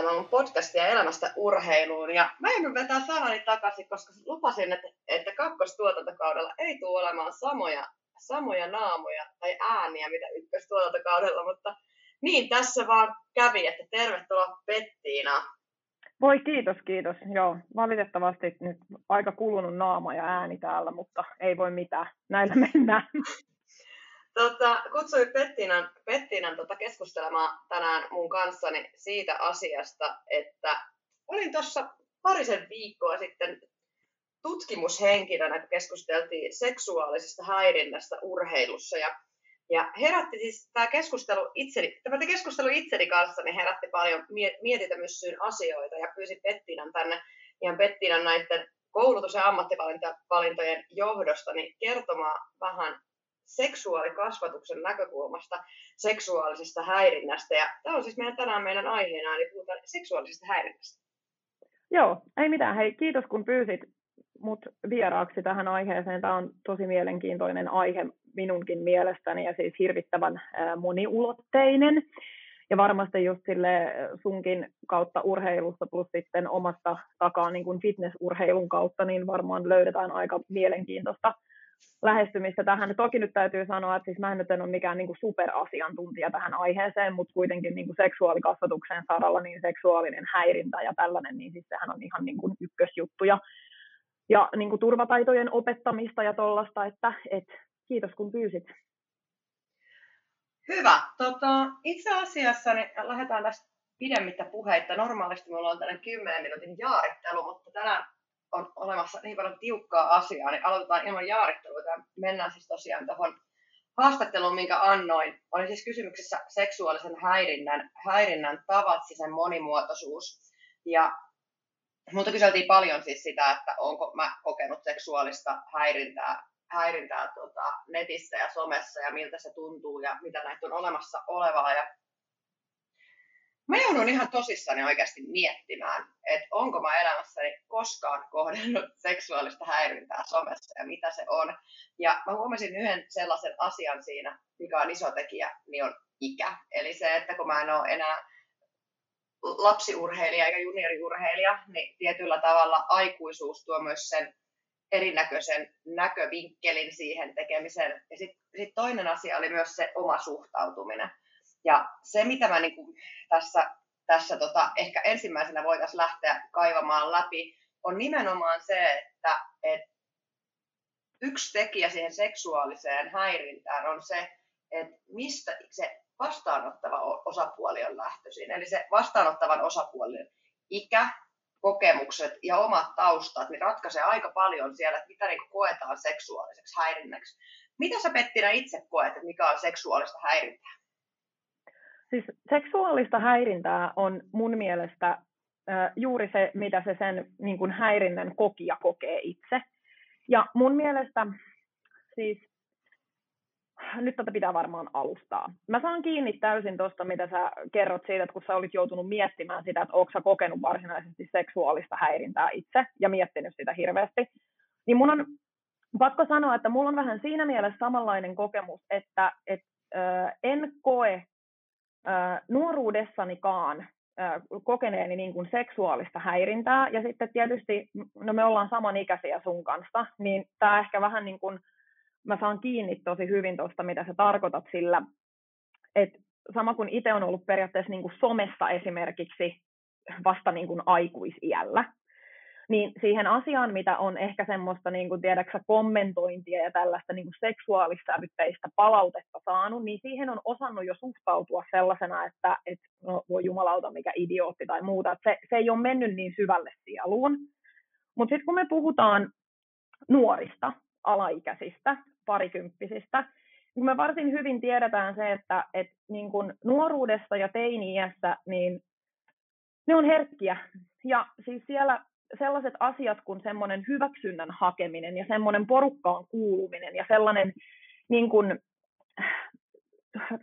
Kuuntelemaan mun podcastia elämästä urheiluun. Ja mä joudun vetää sanani takaisin, koska lupasin, että, että kakkostuotantokaudella ei tule olemaan samoja, samoja naamoja tai ääniä, mitä ykköstuotantokaudella, mutta niin tässä vaan kävi, että tervetuloa Pettiina. Voi kiitos, kiitos. Joo, valitettavasti nyt aika kulunut naama ja ääni täällä, mutta ei voi mitään. Näillä mennään. Tota, kutsuin Pettinan, Pettinan tota keskustelemaan tänään mun kanssani siitä asiasta, että olin tuossa parisen viikkoa sitten tutkimushenkilönä, kun keskusteltiin seksuaalisesta häirinnästä urheilussa. Ja, ja herätti siis tämä keskustelu itseni, tämä keskustelu itseni kanssa, niin herätti paljon mietitämyssyyn asioita ja pyysin Pettinan tänne ihan Pettinan näiden koulutus- ja ammattivalintojen johdosta niin kertomaan vähän seksuaalikasvatuksen näkökulmasta seksuaalisesta häirinnästä. Ja tämä on siis meidän tänään meidän aiheena, eli puhutaan seksuaalisesta häirinnästä. Joo, ei mitään. Hei, kiitos kun pyysit mut vieraaksi tähän aiheeseen. Tämä on tosi mielenkiintoinen aihe minunkin mielestäni ja siis hirvittävän moniulotteinen. Ja varmasti just sille sunkin kautta urheilusta plus sitten omasta takaa niin kuin fitnessurheilun kautta, niin varmaan löydetään aika mielenkiintoista lähestymistä tähän. Toki nyt täytyy sanoa, että siis mä en nyt en ole mikään niin kuin superasiantuntija tähän aiheeseen, mutta kuitenkin niin kuin seksuaalikasvatuksen saralla niin seksuaalinen häirintä ja tällainen, niin siis sehän on ihan niin kuin ykkösjuttu. Ja, niin kuin turvataitojen opettamista ja tollasta, että et, kiitos kun pyysit. Hyvä. Tota, itse asiassa niin lähdetään tästä pidemmittä puheitta. Normaalisti meillä on tällainen 10 minuutin jaarittelu, mutta tänään on olemassa niin paljon tiukkaa asiaa, niin aloitetaan ilman jaarittelua. Ja mennään siis tosiaan tuohon haastatteluun, minkä annoin. Oli siis kysymyksessä seksuaalisen häirinnän, häirinnän tavat, siis sen monimuotoisuus. Ja Mutta kyseltiin paljon siis sitä, että onko mä kokenut seksuaalista häirintää, häirintää tota, netissä ja somessa ja miltä se tuntuu ja mitä näitä on olemassa olevaa. Ja mä joudun ihan tosissani oikeasti miettimään, että onko mä elämässäni koskaan kohdannut seksuaalista häirintää somessa ja mitä se on. Ja mä huomasin yhden sellaisen asian siinä, mikä on iso tekijä, niin on ikä. Eli se, että kun mä en ole enää lapsiurheilija eikä junioriurheilija, niin tietyllä tavalla aikuisuus tuo myös sen erinäköisen näkövinkkelin siihen tekemiseen. Ja sitten sit toinen asia oli myös se oma suhtautuminen. Ja se, mitä mä niin kuin tässä, tässä tota, ehkä ensimmäisenä voitaisiin lähteä kaivamaan läpi, on nimenomaan se, että, että yksi tekijä siihen seksuaaliseen häirintään on se, että mistä se vastaanottava osapuoli on lähtöisin. Eli se vastaanottavan osapuolen ikä, kokemukset ja omat taustat niin ratkaisee aika paljon siellä, että mitä niin koetaan seksuaaliseksi häirinnäksi. Mitä sä Pettinä itse koet, että mikä on seksuaalista häirintää? Siis seksuaalista häirintää on mun mielestä juuri se, mitä se sen niin kuin häirinnän kokija kokee itse. Ja mun mielestä siis, nyt tätä pitää varmaan alustaa. Mä saan kiinni täysin tuosta, mitä sä kerrot siitä, että kun sä olit joutunut miettimään sitä, että onko sä kokenut varsinaisesti seksuaalista häirintää itse ja miettinyt sitä hirveästi, niin mun on pakko sanoa, että mulla on vähän siinä mielessä samanlainen kokemus, että et, ö, en koe nuoruudessanikaan kokeneeni niin kuin seksuaalista häirintää, ja sitten tietysti, no me ollaan samanikäisiä sun kanssa, niin tämä ehkä vähän niin kuin, mä saan kiinni tosi hyvin tuosta, mitä sä tarkoitat sillä, että sama kuin itse on ollut periaatteessa niin kuin somessa esimerkiksi vasta niin kuin aikuisiällä, niin siihen asiaan, mitä on ehkä semmoista, niin kuin tiedäksä, kommentointia ja tällaista niin seksuaalissävytteistä palautetta saanut, niin siihen on osannut jo suhtautua sellaisena, että et, no, voi jumalauta, mikä idiootti tai muuta. se, se ei ole mennyt niin syvälle sieluun. Mutta sitten kun me puhutaan nuorista, alaikäisistä, parikymppisistä, niin me varsin hyvin tiedetään se, että et, niin kun nuoruudessa ja teini-iässä, niin ne on herkkiä. Ja siis siellä sellaiset asiat kuin semmoinen hyväksynnän hakeminen ja semmoinen porukkaan kuuluminen ja sellainen niin kuin,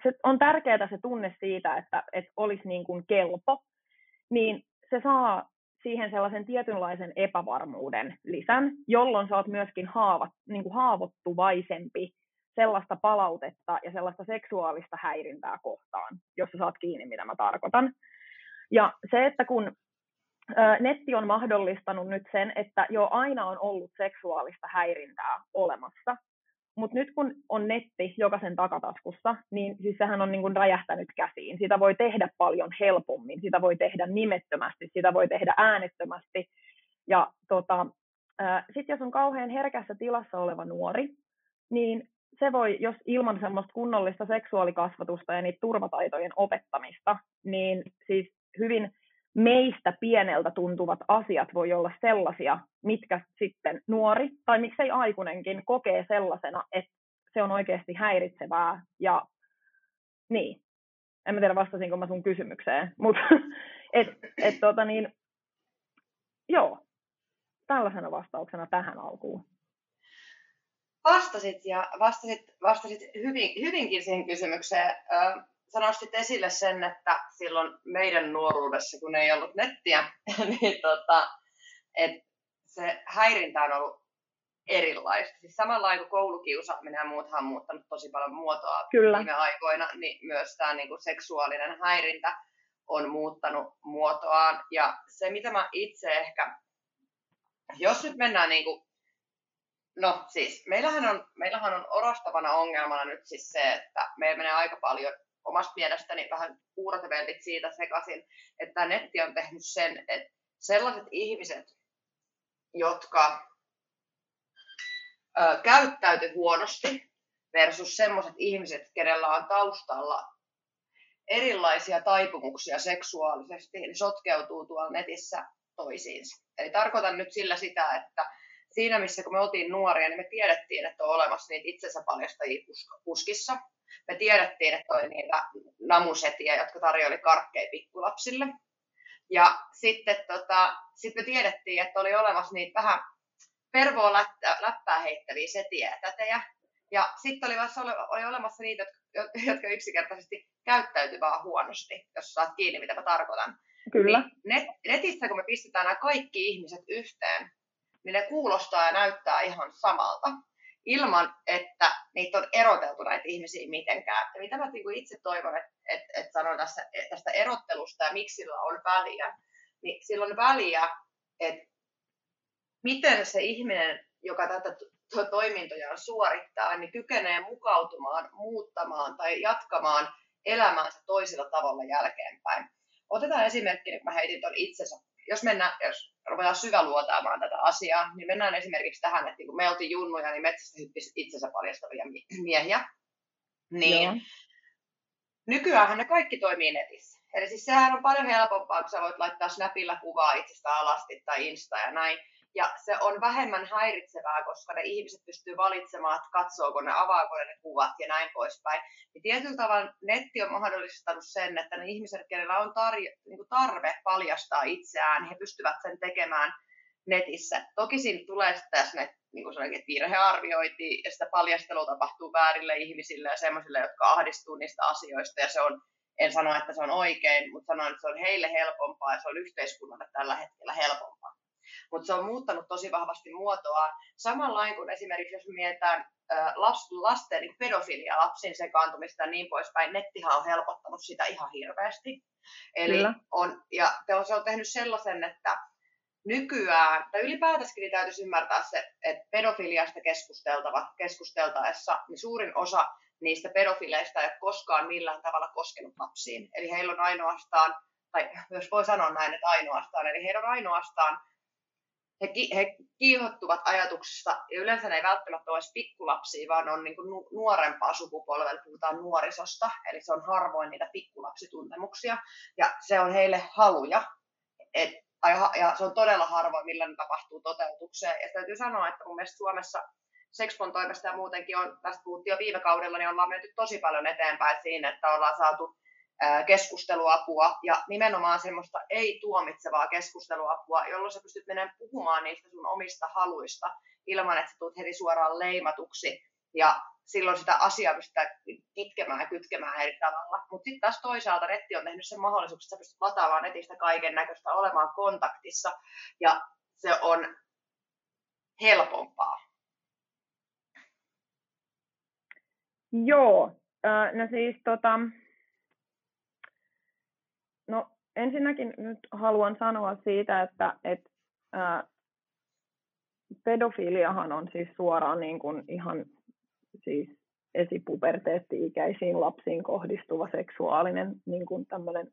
se on tärkeää se tunne siitä, että, että olisi niin kuin kelpo, niin se saa siihen sellaisen tietynlaisen epävarmuuden lisän, jolloin sä oot myöskin haavat, niin kuin haavoittuvaisempi sellaista palautetta ja sellaista seksuaalista häirintää kohtaan, jos sä saat kiinni, mitä mä tarkoitan. Ja se, että kun netti on mahdollistanut nyt sen, että jo aina on ollut seksuaalista häirintää olemassa, mutta nyt kun on netti jokaisen takataskussa, niin siis sehän on niin kuin räjähtänyt käsiin. Sitä voi tehdä paljon helpommin, sitä voi tehdä nimettömästi, sitä voi tehdä äänettömästi. Ja tota, sitten jos on kauhean herkässä tilassa oleva nuori, niin se voi, jos ilman semmoista kunnollista seksuaalikasvatusta ja niitä turvataitojen opettamista, niin siis hyvin meistä pieneltä tuntuvat asiat voi olla sellaisia, mitkä sitten nuori tai miksei aikuinenkin kokee sellaisena, että se on oikeasti häiritsevää ja niin. En mä tiedä vastasinko mä sun kysymykseen, mutta et, et, tota niin, joo, tällaisena vastauksena tähän alkuun. Vastasit ja vastasit, vastasit hyvin, hyvinkin siihen kysymykseen sä nostit esille sen, että silloin meidän nuoruudessa, kun ei ollut nettiä, niin tota, että se häirintä on ollut erilaista. Siis samalla kuin koulukiusaaminen ja muuthan on muuttanut tosi paljon muotoa Kyllä. viime aikoina, niin myös tämä niin kuin seksuaalinen häirintä on muuttanut muotoaan. Ja se, mitä mä itse ehkä, jos nyt mennään niin kuin, no siis, meillähän on, meillähän on orastavana ongelmana nyt siis se, että meillä menee aika paljon omasta mielestäni vähän vellit siitä sekaisin, että netti on tehnyt sen, että sellaiset ihmiset, jotka ö, käyttäyty huonosti versus sellaiset ihmiset, kenellä on taustalla erilaisia taipumuksia seksuaalisesti, niin sotkeutuu tuolla netissä toisiinsa. Eli tarkoitan nyt sillä sitä, että siinä missä kun me oltiin nuoria, niin me tiedettiin, että on olemassa niitä itsensä paljastajia puskissa, me tiedettiin, että oli niitä namusetiä, jotka tarjoili karkkeja pikkulapsille. Ja sitten tota, sit me tiedettiin, että oli olemassa niitä vähän pervoa läppää, läppää heittäviä setiä ja tätejä. Ja sitten oli, oli olemassa niitä, jotka yksinkertaisesti käyttäytyy vaan huonosti, jos saat kiinni, mitä mä tarkoitan. Kyllä. Niin net, netissä, kun me pistetään nämä kaikki ihmiset yhteen, niin ne kuulostaa ja näyttää ihan samalta ilman, että niitä on eroteltu näitä ihmisiä mitenkään. Ja mitä mä niin itse toivon, että, että, että sanon tässä, tästä erottelusta ja miksi sillä on väliä, niin sillä on väliä, että miten se ihminen, joka tätä toimintoja suorittaa, niin kykenee mukautumaan, muuttamaan tai jatkamaan elämäänsä toisella tavalla jälkeenpäin. Otetaan esimerkki, kun mä heitin tuon itsensä. Jos mennään, jos ruvetaan syväluotaamaan tätä asiaa, niin mennään esimerkiksi tähän, että kun me oltiin junnuja, niin metsästä hyppisi itsensä paljastavia miehiä. Niin Joo. nykyään ne kaikki toimii netissä. Eli siis sehän on paljon helpompaa, kun sä voit laittaa Snapilla kuvaa itsestä alasti tai Insta ja näin. Ja se on vähemmän häiritsevää, koska ne ihmiset pystyy valitsemaan, että katsooko ne, avaako ne kuvat ja näin poispäin. Ja tietyllä tavalla netti on mahdollistanut sen, että ne ihmiset, kenellä on niin tarve paljastaa itseään, he pystyvät sen tekemään netissä. Toki siinä tulee sitten tässä niin kuin sanoin, että virhearviointi ja sitä paljastelua tapahtuu väärille ihmisille ja sellaisille, jotka ahdistuu niistä asioista ja se on en sano, että se on oikein, mutta sanon, että se on heille helpompaa ja se on yhteiskunnalle tällä hetkellä helpompaa mutta se on muuttanut tosi vahvasti muotoa. Samalla kuin esimerkiksi, jos mietitään lasten niin pedofilia, lapsin sekaantumista ja niin poispäin, nettihan on helpottanut sitä ihan hirveästi. Eli Kyllä. on, ja se on tehnyt sellaisen, että nykyään, tai ylipäätänsä niin täytyisi ymmärtää se, että pedofiliasta keskusteltava, keskusteltaessa, niin suurin osa niistä pedofileista ei ole koskaan millään tavalla koskenut lapsiin. Eli heillä on ainoastaan, tai jos voi sanoa näin, että ainoastaan, eli heillä on ainoastaan he, he kiihottuvat ajatuksista, ja yleensä ne ei välttämättä ole pikkulapsia, vaan on niin kuin nuorempaa sukupolvella, puhutaan nuorisosta, eli se on harvoin niitä pikkulapsituntemuksia, ja se on heille haluja, et, ja se on todella harvoin, millä ne tapahtuu toteutukseen. Ja täytyy sanoa, että mun mielestä Suomessa Sexpon toimesta ja muutenkin on, tästä puhuttiin jo viime kaudella, niin ollaan menty tosi paljon eteenpäin siinä, että ollaan saatu keskusteluapua ja nimenomaan semmoista ei-tuomitsevaa keskusteluapua, jolloin sä pystyt menemään puhumaan niistä sun omista haluista ilman, että sä tulet heti suoraan leimatuksi ja silloin sitä asiaa pystytään kitkemään ja kytkemään eri tavalla. Mutta sitten taas toisaalta netti on tehnyt sen mahdollisuus, että sä pystyt lataamaan netistä kaiken näköistä olemaan kontaktissa ja se on helpompaa. Joo, no siis tota, No ensinnäkin nyt haluan sanoa siitä, että et, ää, pedofiliahan on siis suoraan niin kuin ihan siis esipuberteetti-ikäisiin lapsiin kohdistuva seksuaalinen niin kuin tämmöinen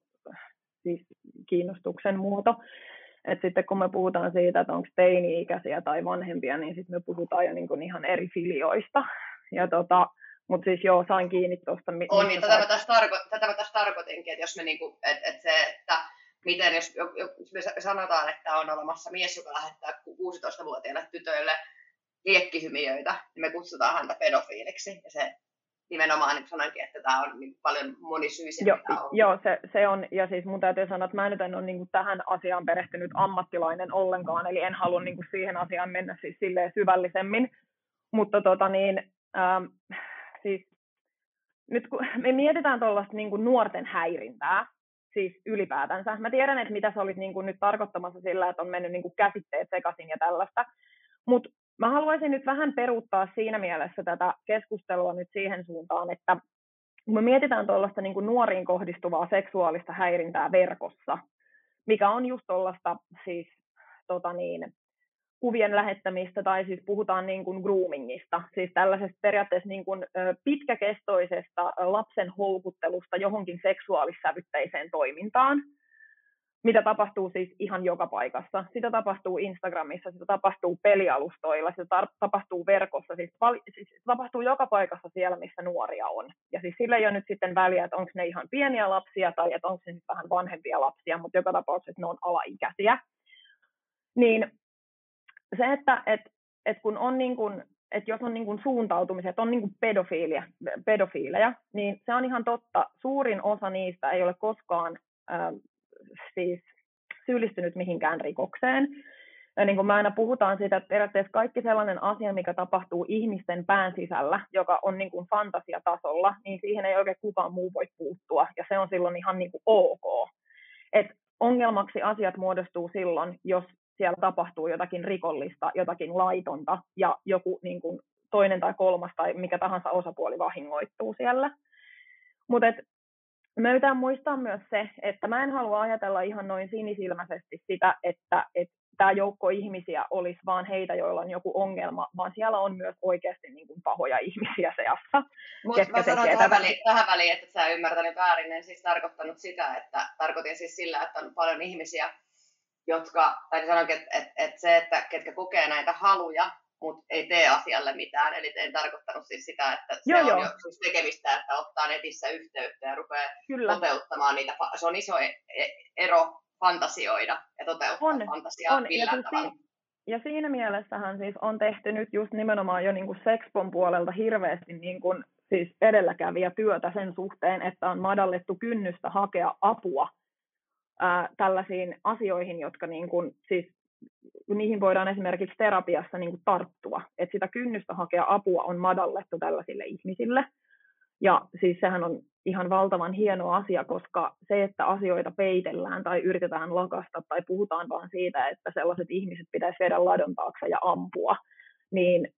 siis kiinnostuksen muoto. Et sitten kun me puhutaan siitä, että onko teini-ikäisiä tai vanhempia, niin sitten me puhutaan jo niin kuin ihan eri filioista. Ja tota, mutta siis joo, sain kiinni tuosta. On, niin tätä mä, tässä tarko- tätä mä tässä tarkoitinkin, että jos me niinku, et, et se, että miten jos, jos me sanotaan, että on olemassa mies, joka lähettää 16-vuotiaille tytöille liekkihymiöitä, niin me kutsutaan häntä pedofiiliksi. Ja se nimenomaan niin sanoinkin, että tämä on niin paljon monisyisempi. Jo, joo, se, se on, ja siis mun täytyy sanoa, että mä nyt en ole niin kuin tähän asiaan perehtynyt ammattilainen ollenkaan, eli en halua niin kuin siihen asiaan mennä siis silleen syvällisemmin, mutta tota niin, ähm, siis nyt kun me mietitään tuollaista niin nuorten häirintää, siis ylipäätänsä. Mä tiedän, että mitä sä olit niin kuin nyt tarkoittamassa sillä, että on mennyt niin kuin käsitteet sekaisin ja tällaista, mutta mä haluaisin nyt vähän peruuttaa siinä mielessä tätä keskustelua nyt siihen suuntaan, että kun me mietitään tuollaista niin kuin nuoriin kohdistuvaa seksuaalista häirintää verkossa, mikä on just tuollaista siis tota niin, kuvien lähettämistä tai siis puhutaan niin kuin groomingista, siis tällaisesta periaatteessa niin kuin pitkäkestoisesta lapsen houkuttelusta johonkin seksuaalissävytteiseen toimintaan, mitä tapahtuu siis ihan joka paikassa. Sitä tapahtuu Instagramissa, sitä tapahtuu pelialustoilla, sitä tar- tapahtuu verkossa, siis, siis tapahtuu joka paikassa siellä, missä nuoria on. Ja siis sillä ei ole nyt sitten väliä, että onko ne ihan pieniä lapsia tai että onko ne vähän vanhempia lapsia, mutta joka tapauksessa ne on alaikäisiä. Niin se, että et, et kun on niin kun, että jos on niin kun suuntautumisia, että on niin pedofiilia, pedofiileja, niin se on ihan totta. Suurin osa niistä ei ole koskaan äh, siis syyllistynyt mihinkään rikokseen. Ja niin kuin me aina puhutaan siitä, että periaatteessa kaikki sellainen asia, mikä tapahtuu ihmisten pään sisällä, joka on niin kuin fantasiatasolla, niin siihen ei oikein kukaan muu voi puuttua, ja se on silloin ihan niin kuin ok. Et ongelmaksi asiat muodostuu silloin, jos siellä tapahtuu jotakin rikollista, jotakin laitonta ja joku niin kuin toinen tai kolmas tai mikä tahansa osapuoli vahingoittuu siellä. Mutta me pitää muistaa myös se, että mä en halua ajatella ihan noin sinisilmäisesti sitä, että, että tämä joukko ihmisiä olisi vaan heitä, joilla on joku ongelma, vaan siellä on myös oikeasti niin kuin pahoja ihmisiä seassa. Mutta mä sanon tähän väliin, tähän väliin, että sä ymmärtänyt väärin, en siis tarkoittanut sitä, että tarkoitin siis sillä, että on paljon ihmisiä, jotka, tai sanonkin, että, että, että se, että ketkä kokee näitä haluja, mutta ei tee asialle mitään. Eli en tarkoittanut siis sitä, että se joo, on joo. jo siis tekemistä, että ottaa netissä yhteyttä ja rupeaa Kyllä. toteuttamaan niitä. Se on iso e-, e-, ero fantasioida ja toteuttaa on, fantasiaa on. millään ja tavalla. Si- ja siinä mielessähän siis on tehty nyt just nimenomaan jo niin kuin Sexpon puolelta hirveästi niin kuin siis edelläkävijä työtä sen suhteen, että on madallettu kynnystä hakea apua tällaisiin asioihin, jotka niin kuin, siis niihin voidaan esimerkiksi terapiassa niin kuin tarttua. Että sitä kynnystä hakea apua on madallettu tällaisille ihmisille. Ja siis sehän on ihan valtavan hieno asia, koska se, että asioita peitellään tai yritetään lakasta tai puhutaan vaan siitä, että sellaiset ihmiset pitäisi viedä ladon taakse ja ampua, niin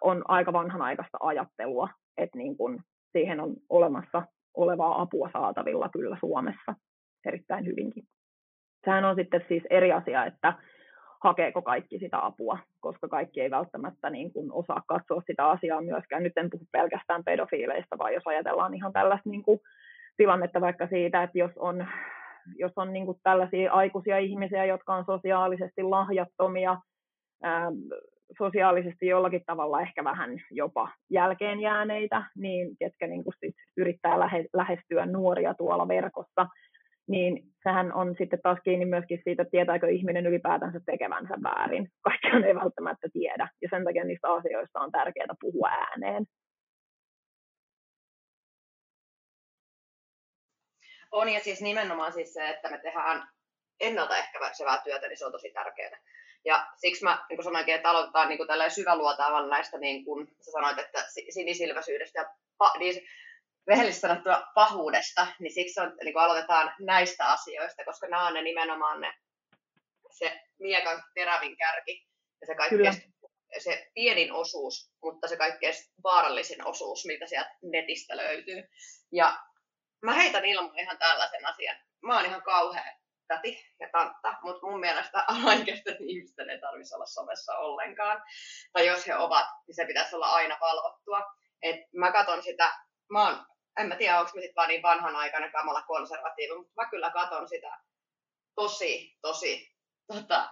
on aika vanhanaikaista ajattelua, että niin kun siihen on olemassa olevaa apua saatavilla kyllä Suomessa erittäin hyvinkin. Sehän on sitten siis eri asia, että hakeeko kaikki sitä apua, koska kaikki ei välttämättä niin kuin osaa katsoa sitä asiaa myöskään. Nyt en puhu pelkästään pedofiileista, vaan jos ajatellaan ihan tällaista niin kuin tilannetta vaikka siitä, että jos on, jos on niin kuin tällaisia aikuisia ihmisiä, jotka on sosiaalisesti lahjattomia, ää, sosiaalisesti jollakin tavalla ehkä vähän jopa jälkeen jääneitä, niin ketkä niin kuin sit yrittää lähestyä nuoria tuolla verkossa, niin sehän on sitten taas kiinni myöskin siitä, että tietääkö ihminen ylipäätänsä tekevänsä väärin. Kaikkiaan ei välttämättä tiedä, ja sen takia niistä asioista on tärkeää puhua ääneen. On, ja siis nimenomaan siis se, että me tehdään ennaltaehkäisevää työtä, niin se on tosi tärkeää. Ja siksi mä niin sanoinkin, että aloitetaan niin kuin syväluotaavan näistä, niin kuin sä sanoit, että sinisilmäisyydestä ja pa- niin rehellisesti sanottua pahuudesta, niin siksi on, niin aloitetaan näistä asioista, koska nämä on ne nimenomaan ne, se miekan terävin kärki ja se kaikkein se pienin osuus, mutta se kaikkein vaarallisin osuus, mitä sieltä netistä löytyy. Ja mä heitän ilman ihan tällaisen asian. Mä oon ihan kauhea täti ja tantta, mutta mun mielestä alaikäisten ihmisten ei tarvitsisi olla somessa ollenkaan. Tai jos he ovat, niin se pitäisi olla aina valvottua. Et mä katson sitä, mä oon, en mä tiedä, onko mä sit vaan niin vanhanaikainen kamala konservatiivi, mutta mä kyllä katson sitä tosi, tosi tota,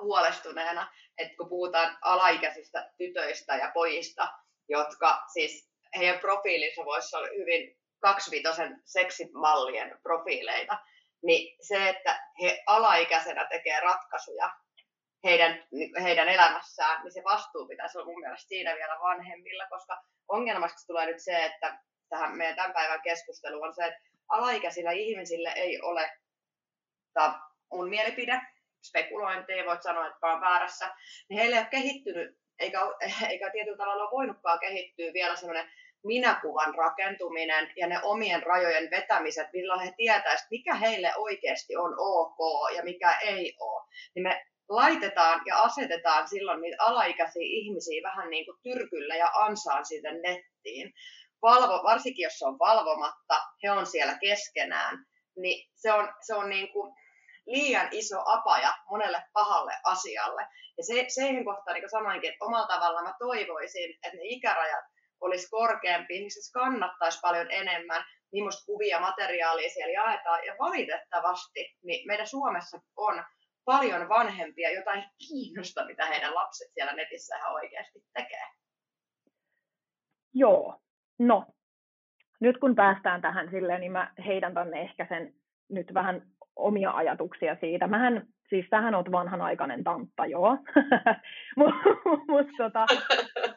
huolestuneena, että kun puhutaan alaikäisistä tytöistä ja pojista, jotka siis heidän profiilinsa voisi olla hyvin kaksivitosen seksimallien profiileita, niin se, että he alaikäisenä tekee ratkaisuja heidän, heidän elämässään, niin se vastuu pitäisi olla mun mielestä siinä vielä vanhemmilla, koska ongelmaksi tulee nyt se, että tähän meidän tämän päivän keskustelu on se, että alaikäisillä ihmisillä ei ole, mun mielipide, spekulointeja, voit sanoa, että on väärässä, niin heille ei ole kehittynyt, eikä, eikä tietyllä tavalla ole voinutkaan kehittyä vielä semmoinen minäkuvan rakentuminen ja ne omien rajojen vetämiset, milloin he tietäisivät, mikä heille oikeasti on ok ja mikä ei ole, niin me laitetaan ja asetetaan silloin niitä alaikäisiä ihmisiä vähän niin kuin tyrkyllä ja ansaan siitä nettiin. Valvo, varsinkin jos se on valvomatta, he on siellä keskenään, niin se on, se on niin kuin liian iso apaja monelle pahalle asialle. Ja se, siihen kohtaan, niin kuin sanoinkin, että omalla tavalla mä toivoisin, että ne ikärajat olisi korkeampi, niin se kannattaisi paljon enemmän, millaista kuvia materiaalia siellä jaetaan. Ja valitettavasti niin meidän Suomessa on paljon vanhempia, jotain kiinnosta, mitä heidän lapset siellä netissä ihan oikeasti tekee. Joo, no nyt kun päästään tähän silleen, niin mä heitän tänne ehkä sen nyt vähän omia ajatuksia siitä. Mähän, siis tähän oot vanhanaikainen tantta, joo. Mutta tota,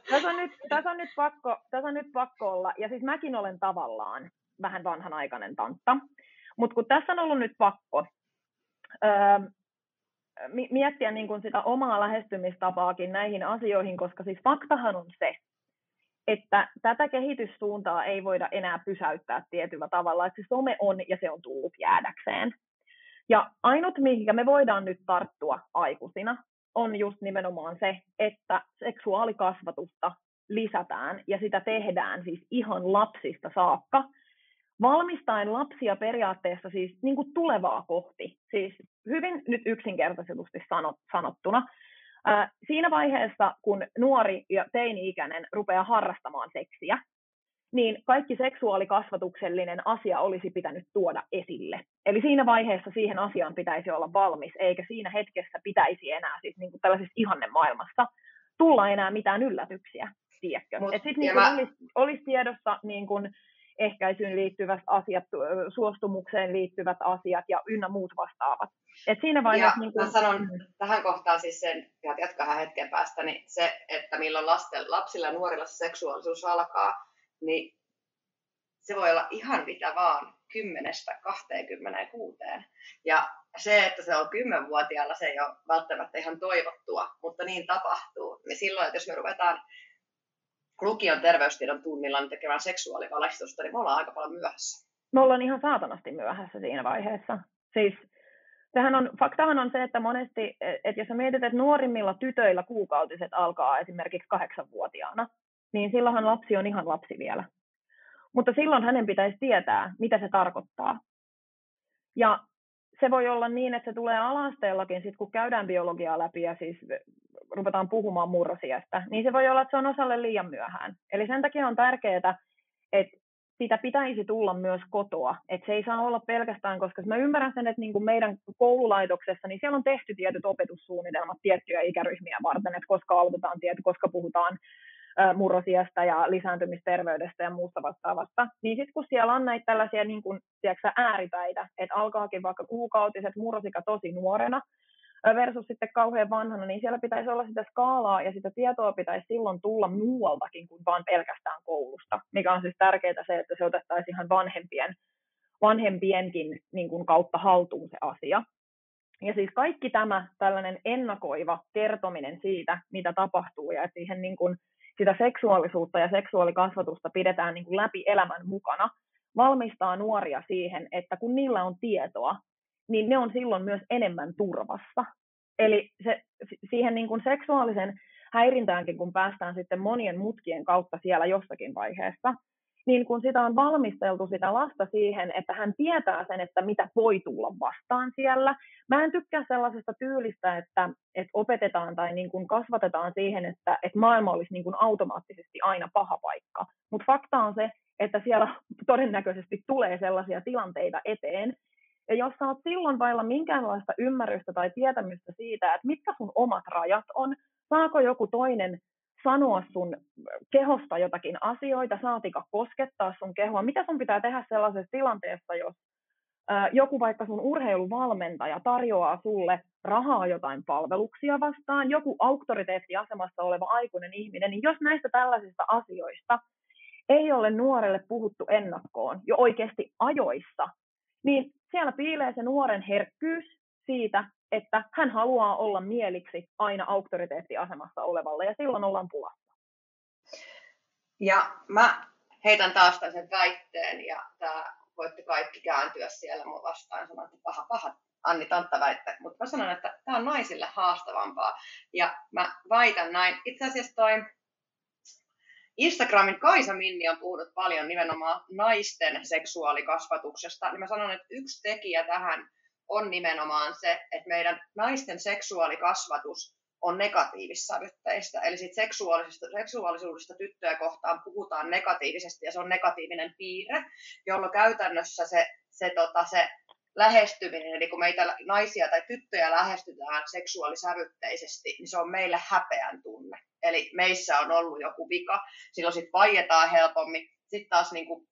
tässä, on nyt, tässä, on nyt pakko, tässä on nyt pakko olla, ja siis mäkin olen tavallaan vähän vanhanaikainen tantta. Mutta kun tässä on ollut nyt pakko öö, miettiä niin kun sitä omaa lähestymistapaakin näihin asioihin, koska siis faktahan on se, että tätä kehityssuuntaa ei voida enää pysäyttää tietyllä tavalla, että se some on ja se on tullut jäädäkseen. Ja ainut, mihinkä me voidaan nyt tarttua aikuisina, on just nimenomaan se, että seksuaalikasvatusta lisätään ja sitä tehdään siis ihan lapsista saakka, valmistaen lapsia periaatteessa siis niin kuin tulevaa kohti, siis hyvin nyt yksinkertaisesti sanottuna. Siinä vaiheessa, kun nuori ja teini-ikäinen rupeaa harrastamaan seksiä, niin kaikki seksuaalikasvatuksellinen asia olisi pitänyt tuoda esille. Eli siinä vaiheessa siihen asiaan pitäisi olla valmis, eikä siinä hetkessä pitäisi enää siis niin kuin tällaisessa ihannemaailmassa tulla enää mitään yllätyksiä, tiedätkö? Mut, Et niin mä... olisi, olisi tiedossa niin kuin ehkäisyyn liittyvät asiat, suostumukseen liittyvät asiat ja ynnä muut vastaavat. Et siinä vaiheessa, ja niin kuin... mä sanon tähän kohtaan siis sen, ja jatkaa hetken päästä, niin se, että milloin lasten, lapsilla ja nuorilla se seksuaalisuus alkaa, niin se voi olla ihan mitä vaan kymmenestä 26. Ja se, että se on kymmenvuotiaalla, se ei ole välttämättä ihan toivottua, mutta niin tapahtuu. Niin silloin, että jos me ruvetaan lukion terveystiedon tunnilla niin tekemään seksuaalivalistusta, niin me ollaan aika paljon myöhässä. Me ollaan ihan saatanasti myöhässä siinä vaiheessa. Siis sehän on, faktahan on se, että monesti, että jos mietit, että nuorimmilla tytöillä kuukautiset alkaa esimerkiksi kahdeksanvuotiaana, niin silloinhan lapsi on ihan lapsi vielä. Mutta silloin hänen pitäisi tietää, mitä se tarkoittaa. Ja se voi olla niin, että se tulee alasteellakin, sit kun käydään biologiaa läpi ja siis ruvetaan puhumaan murrosiasta, niin se voi olla, että se on osalle liian myöhään. Eli sen takia on tärkeää, että sitä pitäisi tulla myös kotoa. Että se ei saa olla pelkästään, koska mä ymmärrän sen, että niin kuin meidän koululaitoksessa, niin siellä on tehty tietyt opetussuunnitelmat tiettyjä ikäryhmiä varten, että koska aloitetaan tietty, koska puhutaan murrosiasta ja lisääntymisterveydestä ja muusta vastaavasta, niin sitten kun siellä on näitä tällaisia niin kuin, tiedätkö, ääripäitä, että alkaakin vaikka kuukautiset murrosika tosi nuorena versus sitten kauhean vanhana, niin siellä pitäisi olla sitä skaalaa ja sitä tietoa pitäisi silloin tulla muualtakin kuin vain pelkästään koulusta, mikä on siis tärkeää se, että se otettaisiin ihan vanhempien, vanhempienkin niin kuin kautta haltuun se asia. Ja siis kaikki tämä tällainen ennakoiva kertominen siitä, mitä tapahtuu ja että siihen niin kuin sitä seksuaalisuutta ja seksuaalikasvatusta pidetään niin kuin läpi elämän mukana, valmistaa nuoria siihen, että kun niillä on tietoa, niin ne on silloin myös enemmän turvassa. Eli se, siihen niin kuin seksuaalisen häirintäänkin, kun päästään sitten monien mutkien kautta siellä jossakin vaiheessa, niin kun sitä on valmisteltu sitä lasta siihen, että hän tietää sen, että mitä voi tulla vastaan siellä. Mä en tykkää sellaisesta tyylistä, että, että opetetaan tai niin kun kasvatetaan siihen, että, että maailma olisi niin kun automaattisesti aina paha paikka. Mutta fakta on se, että siellä todennäköisesti tulee sellaisia tilanteita eteen, ja jos sä oot silloin vailla minkäänlaista ymmärrystä tai tietämystä siitä, että mitkä sun omat rajat on, saako joku toinen sanoa sun kehosta jotakin asioita, saatika koskettaa sun kehoa, mitä sun pitää tehdä sellaisessa tilanteessa, jos joku vaikka sun urheiluvalmentaja tarjoaa sulle rahaa jotain palveluksia vastaan, joku auktoriteettiasemassa oleva aikuinen ihminen, niin jos näistä tällaisista asioista ei ole nuorelle puhuttu ennakkoon jo oikeasti ajoissa, niin siellä piilee se nuoren herkkyys siitä, että hän haluaa olla mieliksi aina auktoriteettiasemassa olevalle, ja silloin ollaan pulassa. Ja mä heitän taas sen väitteen, ja tämä voitte kaikki kääntyä siellä mun vastaan sanoa, että paha, paha, Anni Tantta väitte. Mutta mä sanon, että tämä on naisille haastavampaa. Ja mä väitän näin. Itse asiassa toi Instagramin Kaisa Minni on puhunut paljon nimenomaan naisten seksuaalikasvatuksesta. Niin mä sanon, että yksi tekijä tähän on nimenomaan se, että meidän naisten seksuaalikasvatus on negatiivissävytteistä. Eli sit seksuaalisesta, seksuaalisuudesta tyttöjä kohtaan puhutaan negatiivisesti ja se on negatiivinen piirre, jolloin käytännössä se, se, tota, se lähestyminen, eli kun meitä naisia tai tyttöjä lähestytään seksuaalisävytteisesti, niin se on meille häpeän tunne. Eli meissä on ollut joku vika, silloin sitten vaietaan helpommin. Sitten taas niin kuin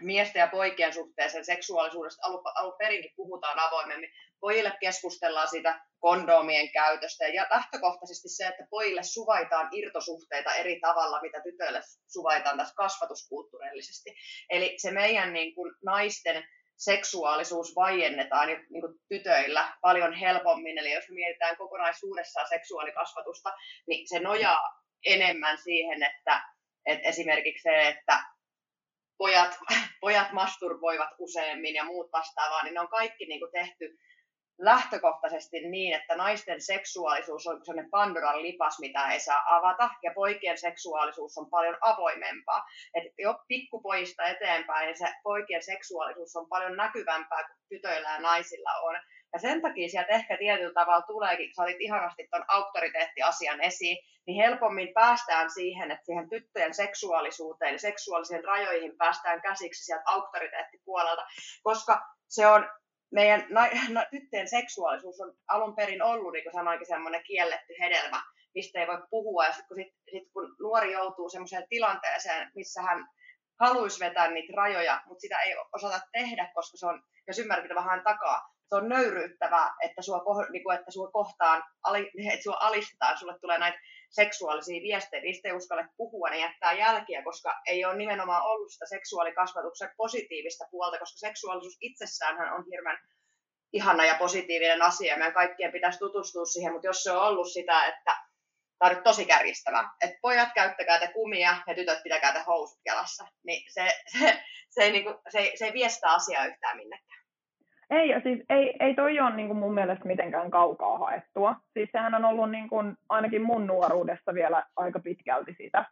miesten ja poikien suhteeseen seksuaalisuudesta alun, alun perinkin puhutaan avoimemmin. Pojille keskustellaan siitä kondomien käytöstä ja lähtökohtaisesti se, että pojille suvaitaan irtosuhteita eri tavalla, mitä tytöille suvaitaan tässä kasvatuskulttuurillisesti. Eli se meidän niin kuin, naisten seksuaalisuus vaiennetaan niin kuin tytöillä paljon helpommin. Eli jos mietitään kokonaisuudessaan seksuaalikasvatusta, niin se nojaa enemmän siihen, että, että esimerkiksi se, että pojat, pojat masturboivat useammin ja muut vastaavaa, niin ne on kaikki niin kuin tehty lähtökohtaisesti niin, että naisten seksuaalisuus on sellainen Pandoran lipas, mitä ei saa avata, ja poikien seksuaalisuus on paljon avoimempaa. Et jo pikkupojista eteenpäin niin se poikien seksuaalisuus on paljon näkyvämpää kuin tytöillä ja naisilla on. Ja sen takia sieltä ehkä tietyllä tavalla tuleekin, sä olit ihanasti tuon auktoriteettiasian esiin, niin helpommin päästään siihen, että siihen tyttöjen seksuaalisuuteen ja seksuaalisiin rajoihin päästään käsiksi sieltä auktoriteettipuolelta, koska se on meidän na, na, tyttöjen seksuaalisuus on alun perin ollut, niin kuin sanoinkin, semmoinen kielletty hedelmä, mistä ei voi puhua. Ja sitten kun, sit, sit, kun nuori joutuu semmoiseen tilanteeseen, missä hän haluaisi vetää niitä rajoja, mutta sitä ei osata tehdä, koska se on, jos ymmärrät, mitä vähän takaa, se on nöyryyttävää, että sua, niin kuin, että sua kohtaan, että sua alistetaan, sulle tulee näitä seksuaalisia viestejä, niistä ei uskalle puhua, ne jättää jälkiä, koska ei ole nimenomaan ollut sitä seksuaalikasvatuksen positiivista puolta, koska seksuaalisuus itsessään on hirveän ihana ja positiivinen asia, meidän kaikkien pitäisi tutustua siihen, mutta jos se on ollut sitä, että tämä on nyt tosi kärjistävä, että pojat käyttäkää te kumia ja tytöt pitäkää te housut jalassa, niin se, se, se, ei, niin kuin, se, se ei viestä asiaa yhtään minnekään. Ei, siis ei, ei toi ole niin kuin mun mielestä mitenkään kaukaa haettua. Siis sehän on ollut niin kuin, ainakin mun nuoruudessa vielä aika pitkälti sitä.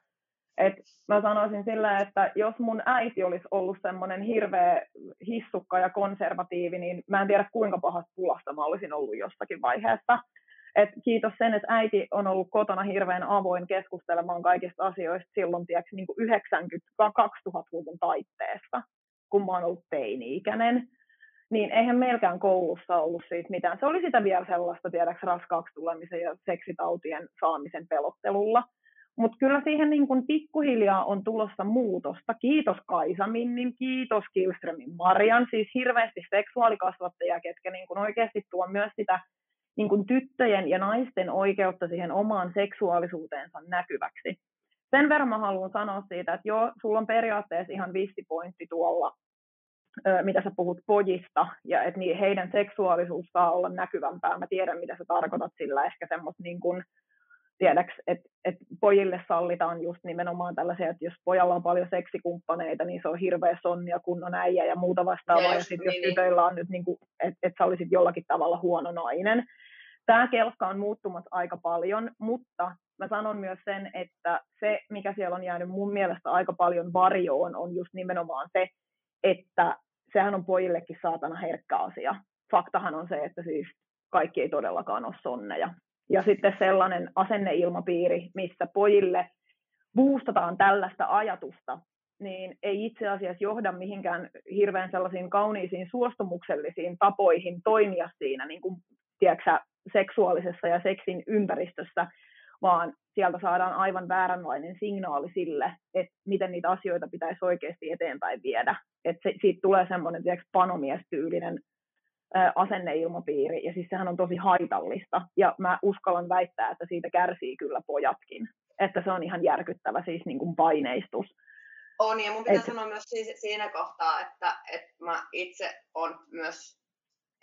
Et mä sanoisin sillä, että jos mun äiti olisi ollut semmoinen hirveä hissukka ja konservatiivi, niin mä en tiedä kuinka pahasta pulasta mä olisin ollut jossakin vaiheessa. Et kiitos sen, että äiti on ollut kotona hirveän avoin keskustelemaan kaikista asioista silloin tiedätkö, niin kuin 90-2000-luvun taitteessa, kun mä oon ollut teini-ikäinen niin eihän meilläkään koulussa ollut siitä mitään. Se oli sitä vielä sellaista, tiedäks, raskaaksi tulemisen ja seksitautien saamisen pelottelulla. Mutta kyllä siihen niin kun pikkuhiljaa on tulossa muutosta. Kiitos Kaisa Minnin, kiitos Kilströmin Marian, siis hirveästi seksuaalikasvattajia, ketkä niin kun oikeasti tuo myös sitä niin kun tyttöjen ja naisten oikeutta siihen omaan seksuaalisuuteensa näkyväksi. Sen verran mä haluan sanoa siitä, että joo, sulla on periaatteessa ihan vistipointti tuolla mitä sä puhut pojista, ja että niin heidän seksuaalisuus saa olla näkyvämpää. Mä tiedän, mitä sä tarkoitat sillä ehkä semmoista niin kuin, tiedäks, että et pojille sallitaan just nimenomaan tällaisia, että jos pojalla on paljon seksikumppaneita, niin se on hirveä sonnia, kunnon äijä ja muuta vastaavaa. Yes, ja sitten niin, jos tytöillä on nyt, niin kuin, että et sä olisit jollakin tavalla huono nainen. tämä kelkka on muuttumassa aika paljon, mutta mä sanon myös sen, että se, mikä siellä on jäänyt mun mielestä aika paljon varjoon, on just nimenomaan se, että sehän on pojillekin saatana herkkä asia. Faktahan on se, että siis kaikki ei todellakaan ole sonneja. Ja sitten sellainen asenneilmapiiri, missä pojille boostataan tällaista ajatusta, niin ei itse asiassa johda mihinkään hirveän sellaisiin kauniisiin suostumuksellisiin tapoihin toimia siinä niin kuin, tiedätkö, seksuaalisessa ja seksin ympäristössä, vaan sieltä saadaan aivan vääränlainen signaali sille, että miten niitä asioita pitäisi oikeasti eteenpäin viedä. Että se, siitä tulee semmoinen tiedätkö, panomiestyylinen asenneilmapiiri, ja siis sehän on tosi haitallista, ja mä uskallan väittää, että siitä kärsii kyllä pojatkin, että se on ihan järkyttävä siis niin kuin paineistus. On, ja mun pitää Et... sanoa myös siinä kohtaa, että, että mä itse on myös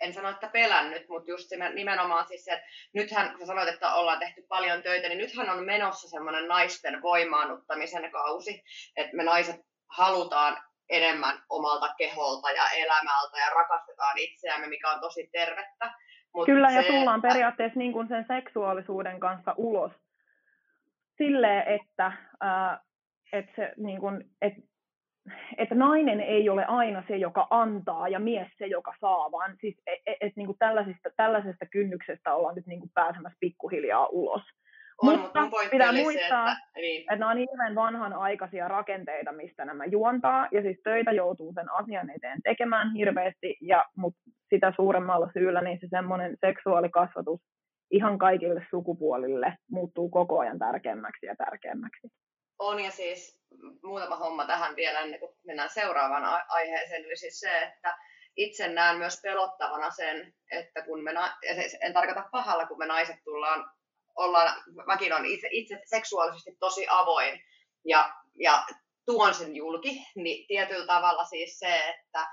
en sano, että pelännyt, mutta just nimenomaan siis se, että nythän, kun sanoit, että ollaan tehty paljon töitä, niin nythän on menossa semmoinen naisten voimaannuttamisen kausi, että me naiset halutaan enemmän omalta keholta ja elämältä ja rakastetaan itseämme, mikä on tosi tervettä. Mut Kyllä, se, ja tullaan periaatteessa niin kuin sen seksuaalisuuden kanssa ulos silleen, että, äh, että, se, niin kuin, että että nainen ei ole aina se, joka antaa ja mies se, joka saa, vaan siis et, et, et, niin kuin tällaisesta, tällaisesta kynnyksestä ollaan nyt niin kuin pääsemässä pikkuhiljaa ulos. On, mutta pitää muistaa, se, että, niin. että nämä on hirveän vanhanaikaisia rakenteita, mistä nämä juontaa, ja siis töitä joutuu sen asian eteen tekemään hirveästi, ja, mutta sitä suuremmalla syyllä niin se semmoinen seksuaalikasvatus ihan kaikille sukupuolille muuttuu koko ajan tärkeämmäksi ja tärkeämmäksi. On, ja siis muutama homma tähän vielä ennen kuin mennään seuraavaan aiheeseen, eli siis se, että itse näen myös pelottavana sen, että kun me, en tarkoita pahalla, kun me naiset tullaan, ollaan, mäkin on itse, itse seksuaalisesti tosi avoin ja, ja tuon sen julki, niin tietyllä tavalla siis se, että,